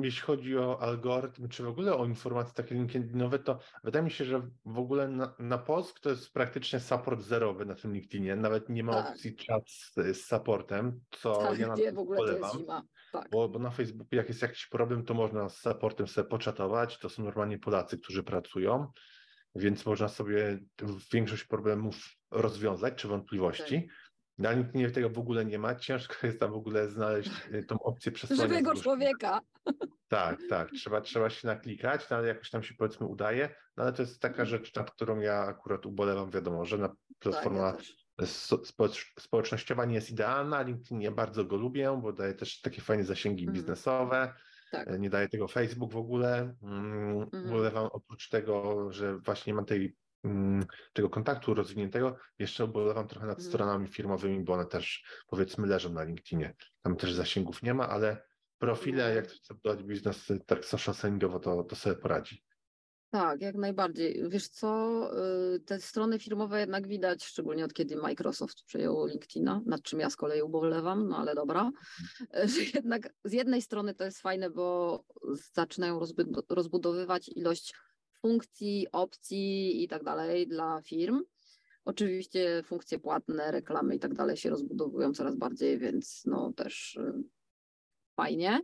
jeśli chodzi o algorytm, czy w ogóle o informacje takie LinkedInowe, to wydaje mi się, że w ogóle na, na Polsk to jest praktycznie support zerowy na tym LinkedInie. Nawet nie ma Tak. opcji chat z, z supportem, co tak, ja na w ogóle to jest zima. Tak. Bo, bo na Facebooku jak jest jakiś problem, to można z supportem sobie poczatować. To są normalnie Polacy, którzy pracują, więc można sobie większość problemów rozwiązać czy wątpliwości. Na LinkedInie tego w ogóle nie ma. Ciężko [laughs] jest tam w ogóle znaleźć y, tą opcję przesłania. Żywego człowieka. Tak, tak. Trzeba, trzeba się naklikać, no ale jakoś tam się powiedzmy udaje. No ale to jest taka rzecz, nad którą ja akurat ubolewam. Wiadomo, że na Tak, platforma społecz- społecznościowa nie jest idealna. LinkedIn ja bardzo go lubię, bo daje też takie fajne zasięgi Mhm. biznesowe. Tak. E, Nie daje tego Facebook w ogóle. Mm, Mhm. Ubolewam oprócz tego, że właśnie mam tej, mm, tego kontaktu rozwiniętego, jeszcze ubolewam trochę nad Mhm. stronami firmowymi, bo one też powiedzmy leżą na LinkedInie. Tam też zasięgów nie ma, ale profile, No. jak chce budować biznes tak social sellingowo, to, to sobie poradzi. Tak, jak najbardziej. Wiesz co, y, te strony firmowe jednak widać, szczególnie od kiedy Microsoft przejął LinkedIna, nad czym ja z kolei ubolewam, no ale dobra, y, [laughs] że jednak z jednej strony to jest fajne, bo zaczynają rozbud- rozbudowywać ilość funkcji, opcji i tak dalej dla firm. Oczywiście funkcje płatne, reklamy i tak dalej się rozbudowują coraz bardziej, więc no też y, fajnie.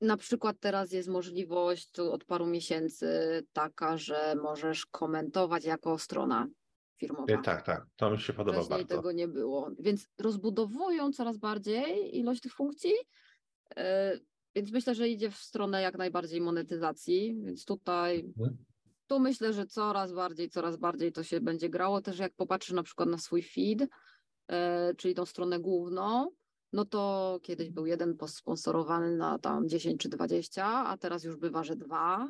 Na przykład teraz jest możliwość tu od paru miesięcy taka, że możesz komentować jako strona firmowa. E, Tak, tak, to mi się podoba Wcześniej bardzo. tego nie było, więc rozbudowują coraz bardziej ilość tych funkcji. e, Więc myślę, że idzie w stronę jak najbardziej monetyzacji, więc tutaj Mhm. tu myślę, że coraz bardziej, coraz bardziej to się będzie grało. Też jak popatrzysz na przykład na swój feed, e, czyli tą stronę główną, no to kiedyś był jeden post sponsorowany na tam 10 czy 20, a teraz już bywa, że dwa.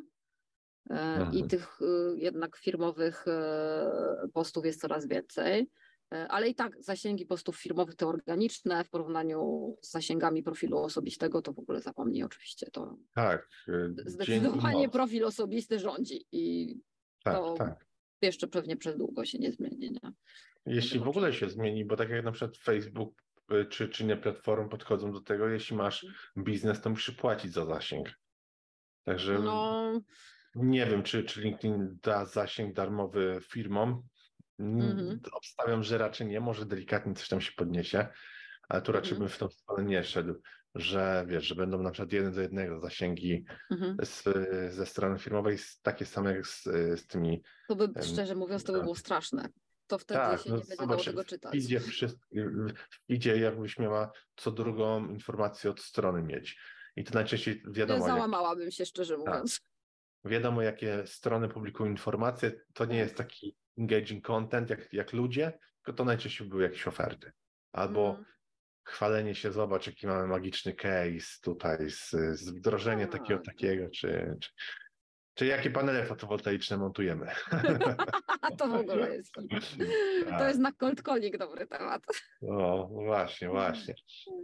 E, I tych e, jednak firmowych e, postów jest coraz więcej. E, Ale i tak zasięgi postów firmowych te organiczne w porównaniu z zasięgami profilu osobistego, to w ogóle zapomnij oczywiście. To Tak, i zdecydowanie profil osobisty rządzi i Tak, to tak. jeszcze pewnie przez długo się nie zmieni. Nie? Jeśli w ogóle się zmieni, bo tak jak na przykład Facebook y, czy, czy inne platformy podchodzą do tego, jeśli masz biznes, to musisz płacić za zasięg. Także No, nie wiem, czy, czy LinkedIn da zasięg darmowy firmom. Mhm. Obstawiam, że raczej nie, może delikatnie coś tam się podniesie, ale tu raczej Mhm. bym w tą stronę nie szedł, że wiesz, że będą na przykład jeden do jednego zasięgi mhm. z, ze strony firmowej takie same jak z, z tymi to by szczerze mówiąc, to by było straszne. To wtedy Tak, się no nie będzie dało tego czytać. Idzie, wszystko, idzie jakbyś miała co drugą informację od strony mieć. I to najczęściej wiadomo, jak, Załamałabym się szczerze Tak. mówiąc. wiadomo, jakie strony publikują informacje. To nie Tak. jest taki engaging content jak, jak ludzie, tylko to najczęściej były jakieś oferty. Albo Mm. chwalenie się, zobacz, jaki mamy magiczny case tutaj z, z wdrożenia takiego, Tak. takiego, czy, czy, czy jakie panele fotowoltaiczne montujemy. A [laughs] to w ogóle jest hit. To Tak. jest na cold calling dobry temat. O, właśnie, właśnie.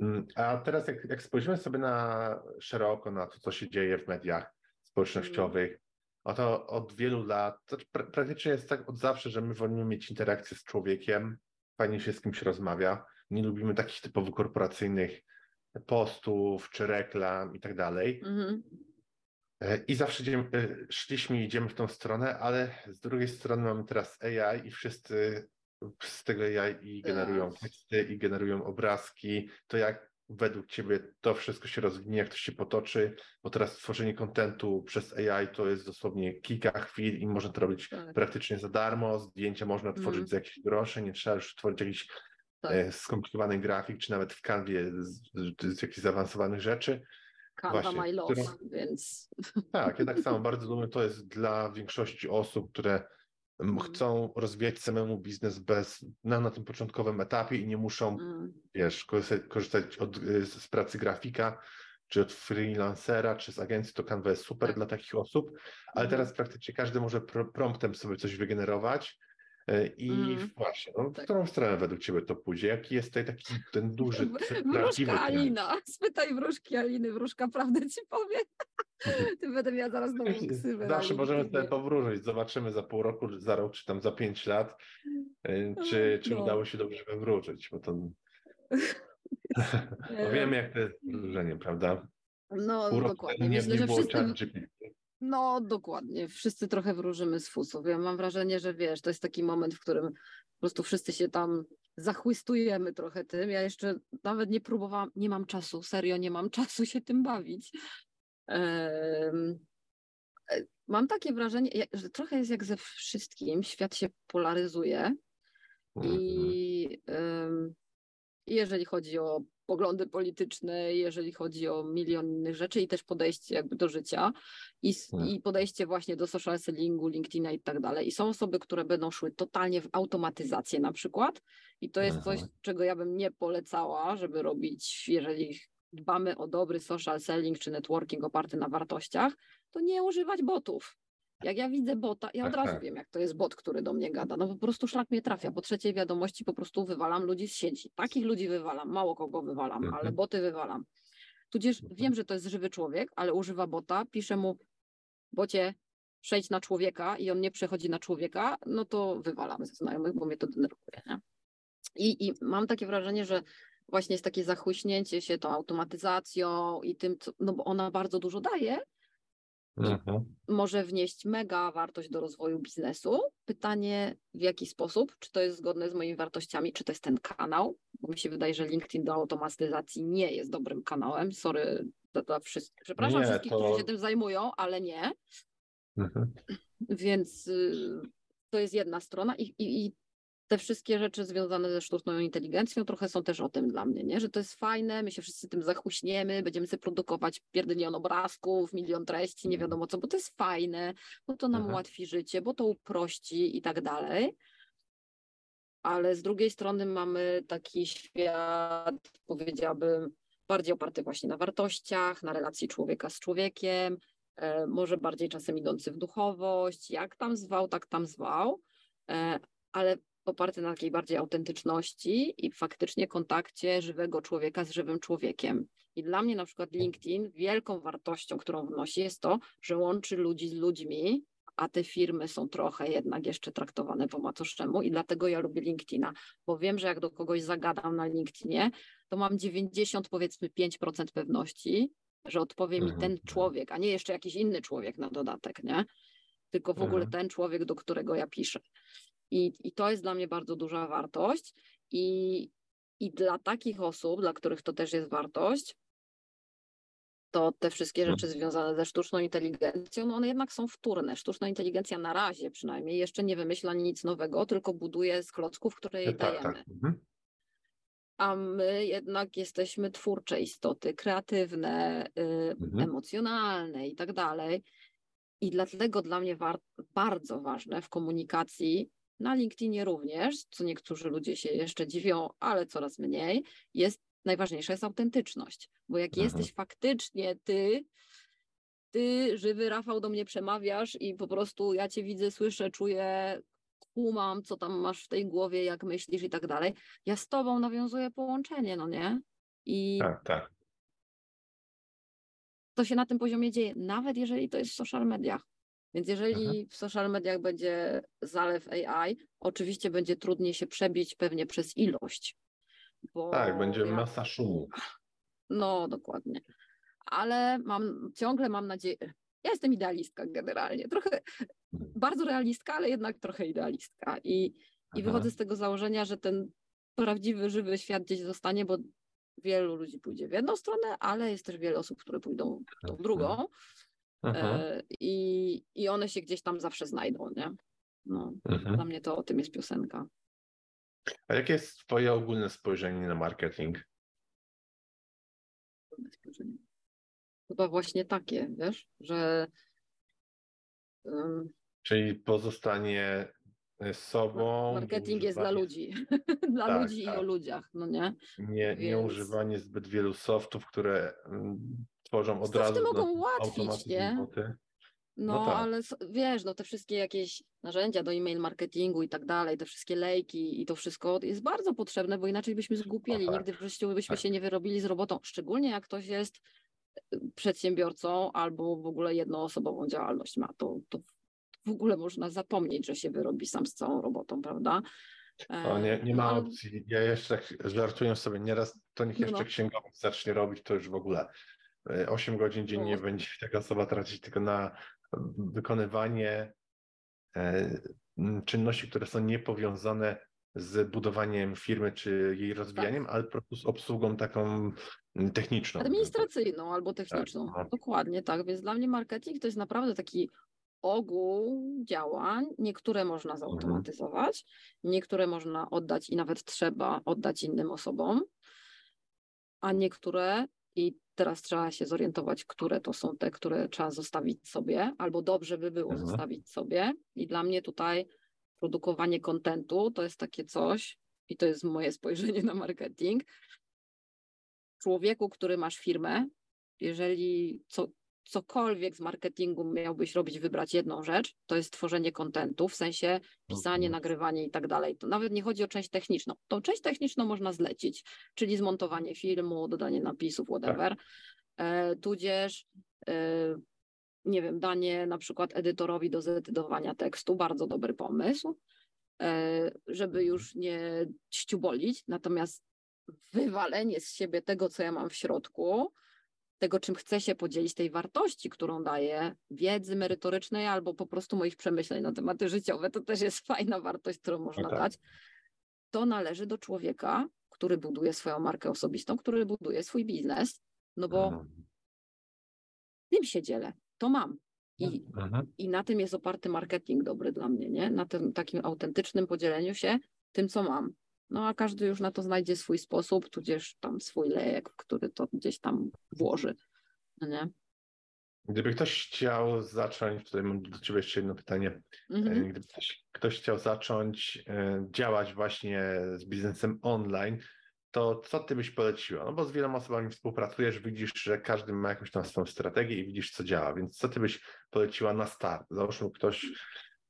Mm, A teraz jak, jak spojrzymy sobie na szeroko na to, co się dzieje w mediach społecznościowych, oto od wielu lat, to pra- praktycznie jest tak od zawsze, że my wolimy mieć interakcję z człowiekiem, fajnie się z kimś rozmawia, nie lubimy takich typowo korporacyjnych postów czy reklam i tak dalej. Mhm. E, I zawsze idziemy, e, szliśmy i idziemy w tą stronę, ale z drugiej strony mamy teraz AI i wszyscy z tego AI i generują Tak. teksty i generują obrazki. To jak według Ciebie to wszystko się rozwinie, jak to się potoczy, bo teraz tworzenie kontentu przez AI to jest dosłownie kilka chwil i można to robić Tak. praktycznie za darmo, zdjęcia można tworzyć Mhm. za jakieś grosze, nie trzeba już tworzyć jakiś Tak. e, skomplikowany grafik, czy nawet w kanwie z, z, z jakichś zaawansowanych rzeczy. Canva Właśnie, my love, którą- więc Tak, ja tak samo bardzo dumny to jest dla większości osób, które Mm. chcą rozwijać samemu biznes bez, na, na tym początkowym etapie i nie muszą, mm, wiesz, korzystać, korzystać od, y, z pracy grafika, czy od freelancera, czy z agencji, to Canva jest super Tak. dla takich osób, ale Mhm. teraz praktycznie każdy może pro, promptem sobie coś wygenerować i Mm. właśnie, no, w Tak. którą stronę według Ciebie to pójdzie? Jaki jest tutaj taki [laughs] ten duży, Wróżka? Alina, [laughs] spytaj wróżki Aliny, wróżka prawdę ci powie. [laughs] Ty będę miała zaraz nową ksywę. Zawsze możemy sobie powróżyć. Zobaczymy za pół roku, za rok, czy tam za pięć lat, y, czy, czy No. udało się dobrze wywróżyć, bo to E, no wiemy, jak to jest wróżenie, prawda? No dokładnie. Myślę, że wszyscy. No dokładnie, wszyscy trochę wróżymy z fusów. Ja mam wrażenie, że wiesz, to jest taki moment, w którym po prostu wszyscy się tam zachłystujemy trochę tym. Ja jeszcze nawet nie próbowałam, nie mam czasu, serio nie mam [laughs] czasu się tym bawić. E, Mam takie wrażenie, że trochę jest jak ze wszystkim, świat się polaryzuje. I i jeżeli chodzi o poglądy polityczne, jeżeli chodzi o milion innych rzeczy i też podejście jakby do życia i, Mhm. i podejście właśnie do social sellingu, LinkedIna i tak dalej. I są osoby, które będą szły totalnie w automatyzację na przykład i to jest coś, Mhm. czego ja bym nie polecała, żeby robić, jeżeli dbamy o dobry social selling czy networking oparty na wartościach, to nie używać botów. Jak ja widzę bota, ja od Tak, razu tak. wiem, jak to jest bot, który do mnie gada. No po prostu szlak mnie trafia. Po trzeciej wiadomości po prostu wywalam ludzi z sieci. Takich ludzi wywalam, mało kogo wywalam, Mhm. ale boty wywalam. Tudzież Mhm. wiem, że to jest żywy człowiek, ale używa bota, pisze mu, bocie, przejdź na człowieka i on nie przechodzi na człowieka, no to wywalam ze znajomych, bo mnie to denerwuje. Nie? I, I mam takie wrażenie, że właśnie jest takie zachłyśnięcie się tą automatyzacją i tym, co, no bo ona bardzo dużo daje, Może wnieść mega wartość do rozwoju biznesu. Pytanie, w jaki sposób? Czy to jest zgodne z moimi wartościami? Czy to jest ten kanał? Bo mi się wydaje, że LinkedIn do automatyzacji nie jest dobrym kanałem. Sorry dla, dla wszystkich. Przepraszam Nie, wszystkich, to- którzy się tym zajmują, ale nie. Mhm. Więc y, to jest jedna strona i, i, i te wszystkie rzeczy związane ze sztuczną inteligencją trochę są też o tym dla mnie, nie? że to jest fajne, my się wszyscy tym zachuśniemy, będziemy sobie produkować pierdylion obrazków, milion treści, nie wiadomo co, bo to jest fajne, bo to nam Mhm. ułatwi życie, bo to uprości i tak dalej. Ale z drugiej strony mamy taki świat, powiedziałabym, bardziej oparty właśnie na wartościach, na relacji człowieka z człowiekiem, e, może bardziej czasem idący w duchowość, jak tam zwał, tak tam zwał, e, ale oparty na takiej bardziej autentyczności i faktycznie kontakcie żywego człowieka z żywym człowiekiem. I dla mnie na przykład LinkedIn wielką wartością, którą wnosi, jest to, że łączy ludzi z ludźmi, a te firmy są trochę jednak jeszcze traktowane po macoszczemu i dlatego ja lubię LinkedIna, bo wiem, że jak do kogoś zagadam na LinkedInie, to mam 90 powiedzmy 5% pewności, że odpowie mi Mhm. ten człowiek, a nie jeszcze jakiś inny człowiek na dodatek, nie? Tylko w ogóle Mhm. ten człowiek, do którego ja piszę. I, I to jest dla mnie bardzo duża wartość. I, I dla takich osób, dla których to też jest wartość, to te wszystkie Mhm. rzeczy związane ze sztuczną inteligencją, no one jednak są wtórne. Sztuczna inteligencja na razie przynajmniej jeszcze nie wymyśla nic nowego, tylko buduje z klocków, które jej Tak, dajemy. tak. Mhm. A my jednak jesteśmy twórcze istoty, kreatywne, y, Mhm. emocjonalne i tak dalej. I dlatego dla mnie war- bardzo ważne w komunikacji, na LinkedInie również, co niektórzy ludzie się jeszcze dziwią, ale coraz mniej, jest najważniejsza jest autentyczność. Bo jak Mhm. jesteś faktycznie ty, ty, żywy Rafał, do mnie przemawiasz i po prostu ja cię widzę, słyszę, czuję, kumam, co tam masz w tej głowie, jak myślisz i tak dalej. Ja z tobą nawiązuję połączenie, no nie? I Tak, tak. to się na tym poziomie dzieje, nawet jeżeli to jest w social mediach. Więc jeżeli Mhm. w social mediach będzie zalew AI, oczywiście będzie trudniej się przebić pewnie przez ilość. Tak, będzie ja- masa szumu. No, dokładnie. Ale mam, ciągle mam nadzieję, ja jestem idealistka generalnie, trochę bardzo realistka, ale jednak trochę idealistka i, i wychodzę z tego założenia, że ten prawdziwy, żywy świat gdzieś zostanie, bo wielu ludzi pójdzie w jedną stronę, ale jest też wiele osób, które pójdą w tą drugą e, i, i one się gdzieś tam zawsze znajdą, nie? No, Dla mnie to o tym jest piosenka. A jakie jest twoje ogólne spojrzenie na marketing? Chyba właśnie takie, wiesz, że um, Czyli pozostanie sobą. Marketing jest dla ludzi. [laughs] dla tak, ludzi tak. i o ludziach, no nie? Nie, Więc... nie używanie zbyt wielu softów, które mm, tworzą od razu. mogą ułatwić, nie? No, no tak. ale wiesz, no te wszystkie jakieś narzędzia do e-mail marketingu i tak dalej, te wszystkie lejki i to wszystko jest bardzo potrzebne, bo inaczej byśmy zgłupieli, tak. nigdy w życiu byśmy tak. się nie wyrobili z robotą, szczególnie jak ktoś jest y, przedsiębiorcą albo w ogóle jednoosobową działalność ma, to, to w ogóle można zapomnieć, że się wyrobi sam z całą robotą, prawda? O, nie, nie ma no, opcji. Ja jeszcze tak żartuję sobie, nieraz to niech jeszcze no. zacznie robić, to już w ogóle 8 e, godzin dziennie no. będzie [laughs] taka osoba tracić tylko na wykonywanie e, czynności, które są niepowiązane z budowaniem firmy czy jej rozwijaniem, tak. ale po prostu z obsługą taką techniczną. Administracyjną albo techniczną. Tak. Dokładnie tak. Więc dla mnie marketing to jest naprawdę taki ogół działań. Niektóre można mhm. zautomatyzować, niektóre można oddać i nawet trzeba oddać innym osobom, a niektóre i teraz trzeba się zorientować, które to są te, które trzeba zostawić sobie, albo dobrze by było mhm. zostawić sobie. I dla mnie tutaj produkowanie kontentu to jest takie coś, i to jest moje spojrzenie na marketing. Człowieku, który masz firmę, jeżeli co, cokolwiek z marketingu miałbyś robić, wybrać jedną rzecz, to jest tworzenie kontentu, w sensie pisanie, nagrywanie i tak dalej. To nawet nie chodzi o część techniczną. Tą część techniczną można zlecić, czyli zmontowanie filmu, dodanie napisów, whatever. Tak. Tudzież e, nie wiem, danie na przykład edytorowi do zedytowania tekstu, bardzo dobry pomysł, e, żeby mhm. już nie ściubolić, natomiast wywalenie z siebie tego, co ja mam w środku, tego, czym chcę się podzielić, tej wartości, którą daję, wiedzy merytorycznej albo po prostu moich przemyśleń na tematy życiowe, to też jest [laughs] fajna wartość, którą można okay. dać. To należy do człowieka, który buduje swoją markę osobistą, który buduje swój biznes, no bo mhm. tym się dzielę, to mam. I, mhm. I na tym jest oparty marketing dobry dla mnie, nie? Na tym takim autentycznym podzieleniu się tym, co mam. No a każdy już na to znajdzie swój sposób, tudzież tam swój lejek, który to gdzieś tam włoży. No nie? Gdyby ktoś chciał zacząć, tutaj mam do Ciebie jeszcze jedno pytanie. Mhm. E, gdyby ktoś, ktoś, chciał zacząć e, działać właśnie z biznesem online, to co Ty byś poleciła? No bo z wieloma osobami współpracujesz, widzisz, że każdy ma jakąś tam swoją strategię i widzisz, co działa, więc co Ty byś poleciła na start? Załóżmy, ktoś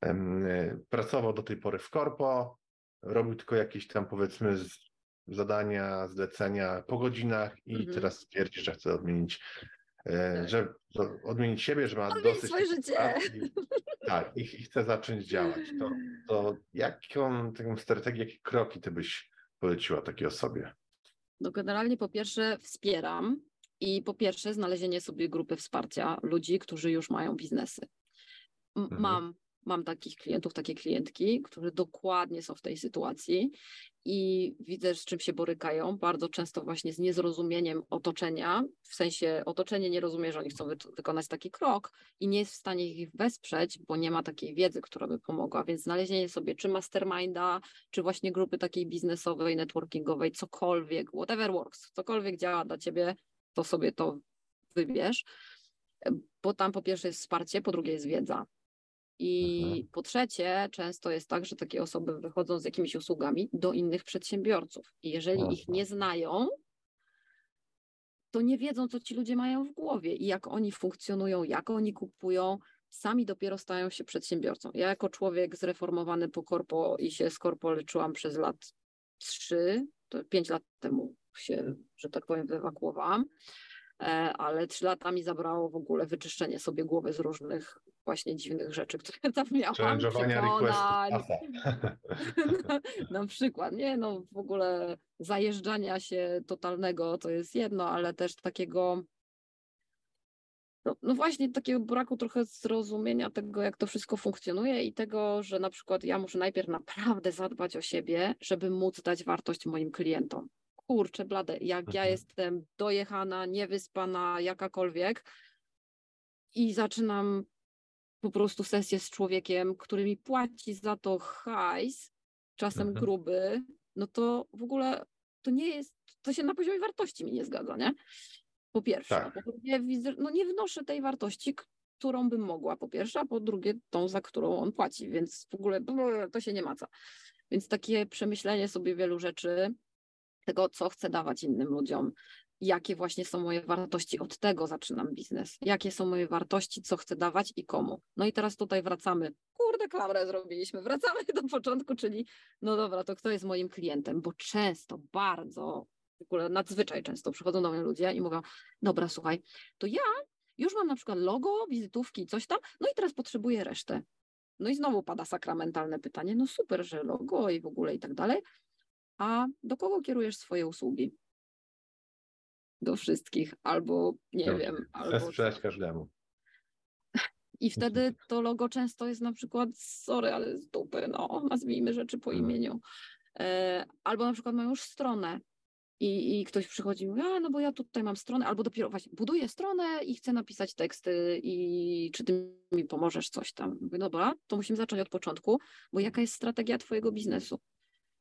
um, pracował do tej pory w korpo, robił tylko jakieś tam powiedzmy zadania, zlecenia po godzinach i mhm. teraz stwierdzi, że chce odmienić, e, tak. że odmienić siebie, że ma Odmienić dosyć. swoje życie. tak, i, i chce zacząć działać. To, to jaką taką strategię, jakie kroki ty byś poleciła takiej osobie? No generalnie po pierwsze wspieram i po pierwsze znalezienie sobie grupy wsparcia ludzi, którzy już mają biznesy. Mhm. Mam Mam takich klientów, takie klientki, którzy dokładnie są w tej sytuacji i widzę, z czym się borykają. Bardzo często właśnie z niezrozumieniem otoczenia, w sensie otoczenie nie rozumie, że oni chcą wy wykonać taki krok i nie jest w stanie ich wesprzeć, bo nie ma takiej wiedzy, która by pomogła. Więc znalezienie sobie czy masterminda, czy właśnie grupy takiej biznesowej, networkingowej, cokolwiek, whatever works, cokolwiek działa dla ciebie, to sobie to wybierz. Bo tam po pierwsze jest wsparcie, po drugie jest wiedza. I mhm. po trzecie, często jest tak, że takie osoby wychodzą z jakimiś usługami do innych przedsiębiorców. I jeżeli Aha. ich nie znają, to nie wiedzą, co ci ludzie mają w głowie i jak oni funkcjonują, jak oni kupują. Sami dopiero stają się przedsiębiorcą. Ja, jako człowiek zreformowany po korpo i się z korpo leczyłam przez lat trzy, to pięć lat temu się, że tak powiem, wyewakuowałam ale trzy lata mi zabrało w ogóle wyczyszczenie sobie głowy z różnych właśnie dziwnych rzeczy, [laughs] które tam miałam. Challenge'owania na, [laughs] na przykład, nie, no w ogóle zajeżdżania się totalnego to jest jedno, ale też takiego no, no, właśnie takiego braku trochę zrozumienia tego, jak to wszystko funkcjonuje i tego, że na przykład ja muszę najpierw naprawdę zadbać o siebie, żeby móc dać wartość moim klientom. Kurczę, blade, jak ja mhm. jestem dojechana, niewyspana, jakakolwiek i zaczynam po prostu sesję z człowiekiem, który mi płaci za to hajs, czasem mhm. gruby, no to w ogóle to nie jest, to się na poziomie wartości mi nie zgadza, nie? Po pierwsze. Tak. Po drugie, no nie wnoszę tej wartości, którą bym mogła, po pierwsze, a po drugie tą, za którą on płaci, więc w ogóle to się nie maca. Więc takie przemyślenie sobie wielu rzeczy, tego, co chcę dawać innym ludziom, jakie właśnie są moje wartości, od tego zaczynam biznes. Jakie są moje wartości, co chcę dawać i komu. No i teraz tutaj wracamy. Kurde, klamrę zrobiliśmy. Wracamy [laughs] do początku, czyli no dobra, to kto jest moim klientem? Bo często, bardzo, w ogóle nadzwyczaj często przychodzą do mnie ludzie i mówią, dobra, słuchaj, to ja już mam na przykład logo, wizytówki, coś tam, no i teraz potrzebuję resztę. No i znowu pada sakramentalne pytanie, no super, że logo i w ogóle i tak dalej, a do kogo kierujesz swoje usługi? do wszystkich, albo nie no, wiem. Albo... sprzedać każdemu. I wtedy [laughs] to logo często jest na przykład, sorry, ale z dupy, no, nazwijmy rzeczy po mhm. imieniu. E, albo na przykład mają już stronę i, i ktoś przychodzi i mówi, a no bo ja tutaj mam stronę, albo dopiero właśnie buduję stronę i chcę napisać teksty i czy ty mi pomożesz coś tam. Mówię, dobra, to musimy zacząć od początku, bo jaka jest strategia twojego biznesu?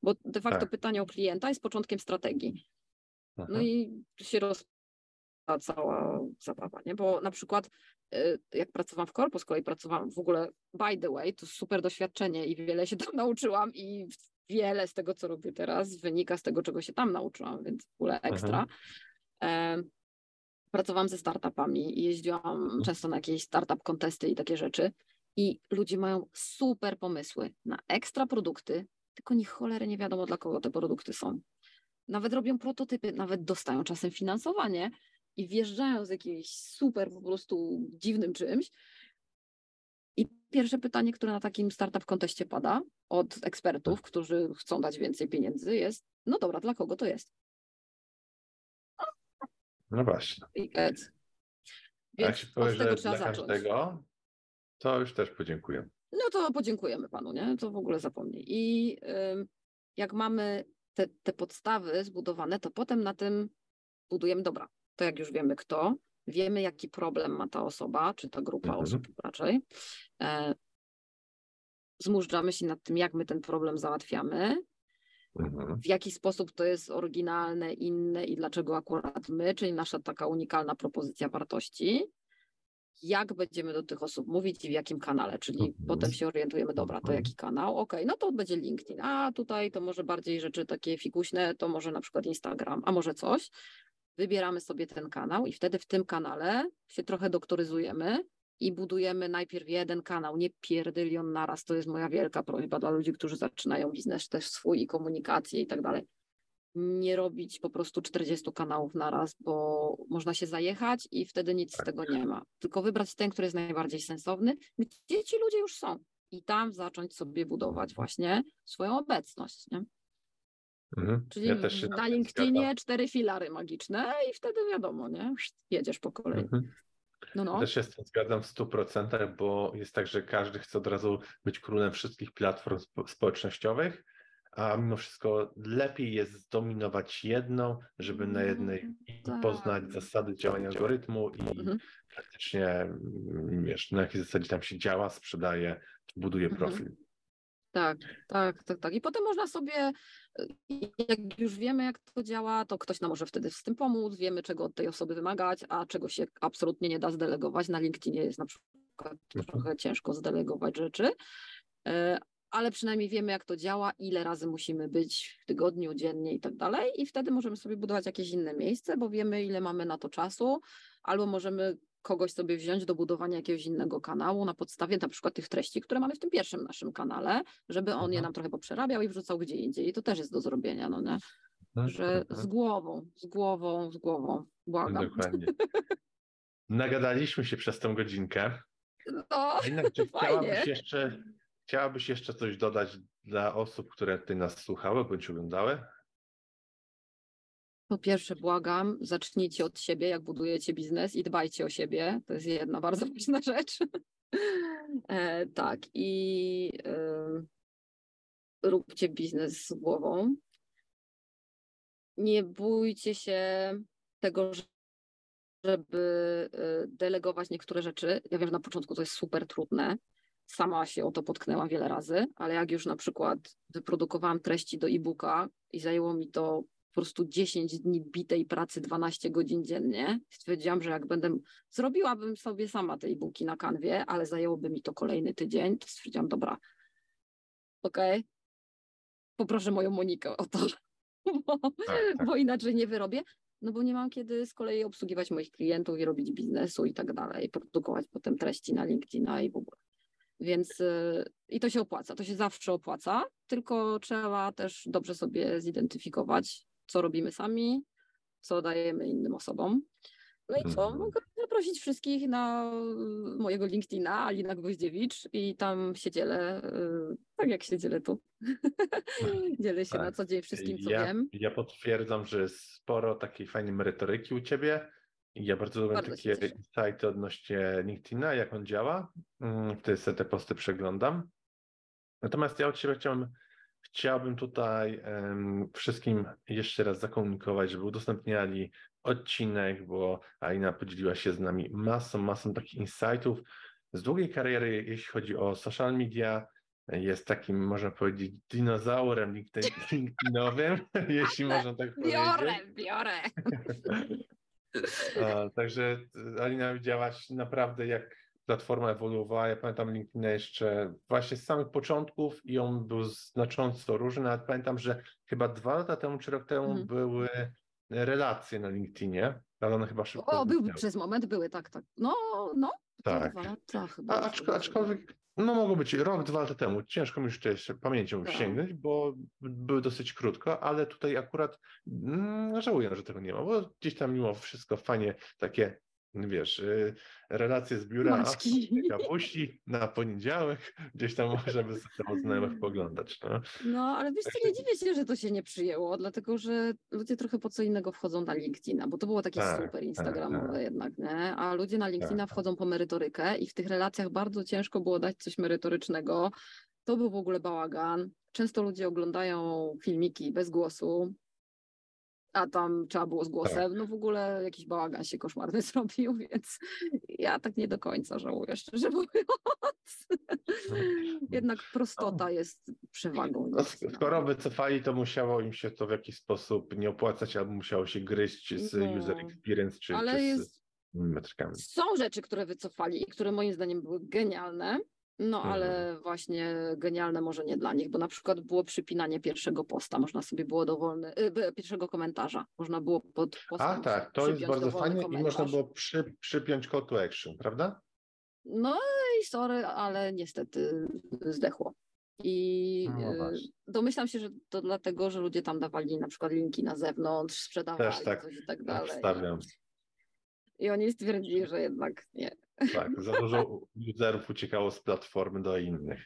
Bo de facto tak. pytanie o klienta jest początkiem strategii. Aha. No i się rozpada cała zabawa, nie? Bo na przykład y, jak pracowałam w korpo, z kolei pracowałam w ogóle, by the way, to super doświadczenie i wiele się tam [laughs] nauczyłam i wiele z tego, co robię teraz, wynika z tego, czego się tam nauczyłam, więc w ogóle ekstra. E, pracowałam ze startupami i jeździłam mhm. często na jakieś startup kontesty i takie rzeczy. I ludzie mają super pomysły na ekstra produkty, tylko ni cholery nie wiadomo, dla kogo te produkty są nawet robią prototypy, nawet dostają czasem finansowanie i wjeżdżają z jakimś super po prostu dziwnym czymś. I pierwsze pytanie, które na takim startup konteście pada od ekspertów, którzy chcą dać więcej pieniędzy, jest: no dobra, dla kogo to jest? No właśnie. Więc jak się powie, że dla każdego, to już też podziękuję. No to podziękujemy panu, nie? To w ogóle zapomnij. I jak mamy te, te podstawy zbudowane, to potem na tym budujemy, dobra, to jak już wiemy kto, wiemy jaki problem ma ta osoba, czy ta grupa mhm. osób raczej, e, zmużdżamy się nad tym, jak my ten problem załatwiamy, mhm. w jaki sposób to jest oryginalne, inne i dlaczego akurat my, czyli nasza taka unikalna propozycja wartości jak będziemy do tych osób mówić i w jakim kanale, czyli mhm. potem się orientujemy, dobra, to jaki kanał, ok, no to będzie LinkedIn, a tutaj to może bardziej rzeczy takie fikuśne, to może na przykład Instagram, a może coś. Wybieramy sobie ten kanał i wtedy w tym kanale się trochę doktoryzujemy i budujemy najpierw jeden kanał, nie pierdylion naraz, to jest moja wielka prośba dla ludzi, którzy zaczynają biznes też swój i komunikację i tak dalej nie robić po prostu 40 kanałów na raz, bo można się zajechać i wtedy nic z tak. tego nie ma. Tylko wybrać ten, który jest najbardziej sensowny, gdzie ci ludzie już są i tam zacząć sobie budować właśnie swoją obecność. Nie? Mhm. Czyli ja na LinkedInie zgadzam. cztery filary magiczne i wtedy wiadomo, nie? Jedziesz po kolei. Mhm. No, no. Też się z tym zgadzam w 100%, bo jest tak, że każdy chce od razu być królem wszystkich platform społecznościowych, a mimo wszystko lepiej jest zdominować jedną, żeby na jednej mm, tak. poznać zasady działania algorytmu i mhm. praktycznie mm, wiesz, na jakiej zasadzie tam się działa, sprzedaje, buduje mhm. profil. Tak, tak, tak, tak. I potem można sobie, jak już wiemy, jak to działa, to ktoś nam może wtedy z tym pomóc, wiemy, czego od tej osoby wymagać, a czego się absolutnie nie da zdelegować. Na LinkedInie jest na przykład mhm. trochę ciężko zdelegować rzeczy, e, ale przynajmniej wiemy, jak to działa, ile razy musimy być w tygodniu, dziennie i tak dalej. I wtedy możemy sobie budować jakieś inne miejsce, bo wiemy, ile mamy na to czasu, albo możemy kogoś sobie wziąć do budowania jakiegoś innego kanału na podstawie na przykład tych treści, które mamy w tym pierwszym naszym kanale, żeby on je mhm. nam trochę poprzerabiał i wrzucał gdzie indziej. I to też jest do zrobienia, no nie? Że z głową, z głową, z głową. Błagam. Dokładnie. [laughs] Nagadaliśmy się przez tą godzinkę. No, Jednak, czy chciałabyś jeszcze, chciałabyś jeszcze coś dodać dla osób, które ty nas słuchały bądź oglądały? po pierwsze, błagam, zacznijcie od siebie, jak budujecie biznes i dbajcie o siebie. To jest jedna bardzo [laughs] ważna rzecz. e, tak, i e, róbcie biznes z głową. Nie bójcie się tego, że- żeby e, delegować niektóre rzeczy. Ja wiem, że na początku to jest super trudne. Sama się o to potknęłam wiele razy, ale jak już na przykład wyprodukowałam treści do e-booka i zajęło mi to po prostu 10 dni bitej pracy, 12 godzin dziennie. Stwierdziłam, że jak będę, zrobiłabym sobie sama te e-booki na kanwie, ale zajęłoby mi to kolejny tydzień, to stwierdziłam, dobra, okej, poproszę moją Monikę o to, [laughs] bo, Tak, tak. bo inaczej nie wyrobię, no bo nie mam kiedy z kolei obsługiwać moich klientów i robić biznesu i tak dalej, produkować potem treści na LinkedIna i w ogóle. Więc y, i to się opłaca, to się zawsze opłaca, tylko trzeba też dobrze sobie zidentyfikować, co robimy sami, co dajemy innym osobom. No i co? Mhm. Mogę zaprosić wszystkich na y, mojego LinkedIna, Alina Gwoździewicz i tam się dzielę, y, tak jak się dzielę tu. [laughs] Dzielę się na Tak. co dzień wszystkim, co ja, wiem. Ja potwierdzam, że jest sporo takiej fajnej merytoryki u ciebie. Ja bardzo lubię Bardzo takie insighty odnośnie LinkedIna, jak on działa. Mm, Wtedy sobie te posty przeglądam. Natomiast ja od siebie chciałbym, chciałbym tutaj em, wszystkim jeszcze raz zakomunikować, żeby udostępniali odcinek, bo Alina podzieliła się z nami masą, masą takich insightów z długiej kariery, jeśli chodzi o social media. Jest takim, można powiedzieć, dinozaurem LinkedIn- [laughs] LinkedInowym, [laughs] jeśli można tak powiedzieć. Biorę, biorę. [laughs] A, Także y, Alina widziałaś naprawdę jak platforma ewoluowała. Ja pamiętam LinkedIna jeszcze właśnie z samych początków i on był znacząco różny. Nawet pamiętam, że chyba dwa lata temu czy rok temu Mhm. były relacje na LinkedInie, ale one chyba szybko O, był przez moment, były, tak, tak. No, no, Tak. dwa lata chyba. A, już aczko, było. aczkolwiek, no mogło być rok, dwa lata temu. Ciężko mi już pamięcią Tak. sięgnąć, bo były dosyć krótko, ale tutaj akurat mm, żałuję, że tego nie ma, bo gdzieś tam mimo wszystko fajnie takie, wiesz, y, relacje z biura, kawusi na poniedziałek, gdzieś tam możemy sobie tam znajomych [laughs] poglądać. No. No, ale wiesz co, Także- nie dziwię się, że to się nie przyjęło, dlatego że ludzie trochę po co innego wchodzą na LinkedIna, bo to było takie Tak, super tak, instagramowe tak. jednak, nie? A ludzie na LinkedIna Tak. wchodzą po merytorykę i w tych relacjach bardzo ciężko było dać coś merytorycznego. To był w ogóle bałagan. Często ludzie oglądają filmiki bez głosu, a tam trzeba było z głosem. No w ogóle jakiś bałagan się koszmarny [laughs] zrobił, więc ja tak nie do końca żałuję, szczerze mówiąc. [laughs] Jednak prostota jest przewagą. No, sk- skoro wycofali, to musiało im się to w jakiś sposób nie opłacać, albo musiało się gryźć z No, user experience, czy, Ale czy z jest, metrykami. są rzeczy, które wycofali i które moim zdaniem były genialne, no Mhm. ale właśnie genialne może nie dla nich, bo na przykład było przypinanie pierwszego posta, można sobie było dowolny, y, pierwszego komentarza, można było pod postem A tak, to jest bardzo fajne i można komentarz. było przy, przypiąć call to action, prawda? No i sorry, ale niestety zdechło. I No y, domyślam się, że to dlatego, że ludzie tam dawali na przykład linki na zewnątrz, sprzedawali tak coś i tak dalej. wstawiam. I oni stwierdzili, że jednak nie. Tak, za dużo userów uciekało z platformy do innych.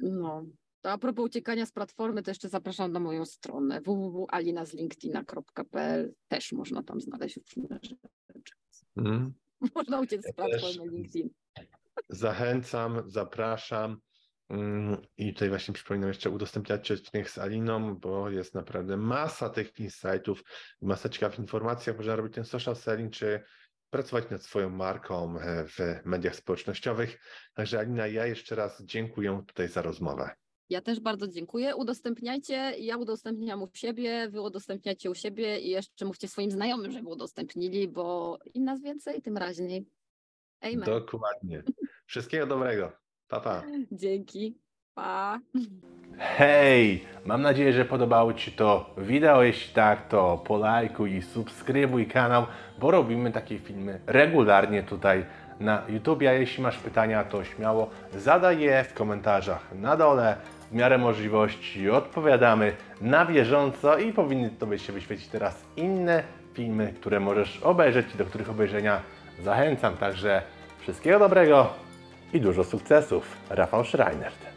No. To a propos uciekania z platformy, to jeszcze zapraszam na moją stronę www.alinazlinkedina.pl. Też można tam znaleźć różne rzeczy. Mhm. Można uciec Ja z platformy LinkedIn. Zachęcam, zapraszam. Mm, I tutaj właśnie przypominam jeszcze udostępniać odcinek z Aliną, bo jest naprawdę masa tych insightów, masa ciekawych informacji, jak można robić ten social selling, czy pracować nad swoją marką e, w mediach społecznościowych. Także Alina, ja jeszcze raz dziękuję tutaj za rozmowę. Ja też bardzo dziękuję. Udostępniajcie. Ja udostępniam u siebie, wy udostępniacie u siebie i jeszcze mówcie swoim znajomym, żeby udostępnili, bo im nas więcej, tym raźniej. Amen. Dokładnie. Wszystkiego dobrego. Pa, pa. Dzięki. Pa. Hej! Mam nadzieję, że podobało Ci to wideo. Jeśli tak, to polajkuj i subskrybuj kanał, bo robimy takie filmy regularnie tutaj na YouTube. A jeśli masz pytania, to śmiało zadaj je w komentarzach na dole, w miarę możliwości odpowiadamy na bieżąco i powinny Tobie się wyświecić teraz inne filmy, które możesz obejrzeć i do których obejrzenia zachęcam. Także wszystkiego dobrego i dużo sukcesów. Rafał Schreinert.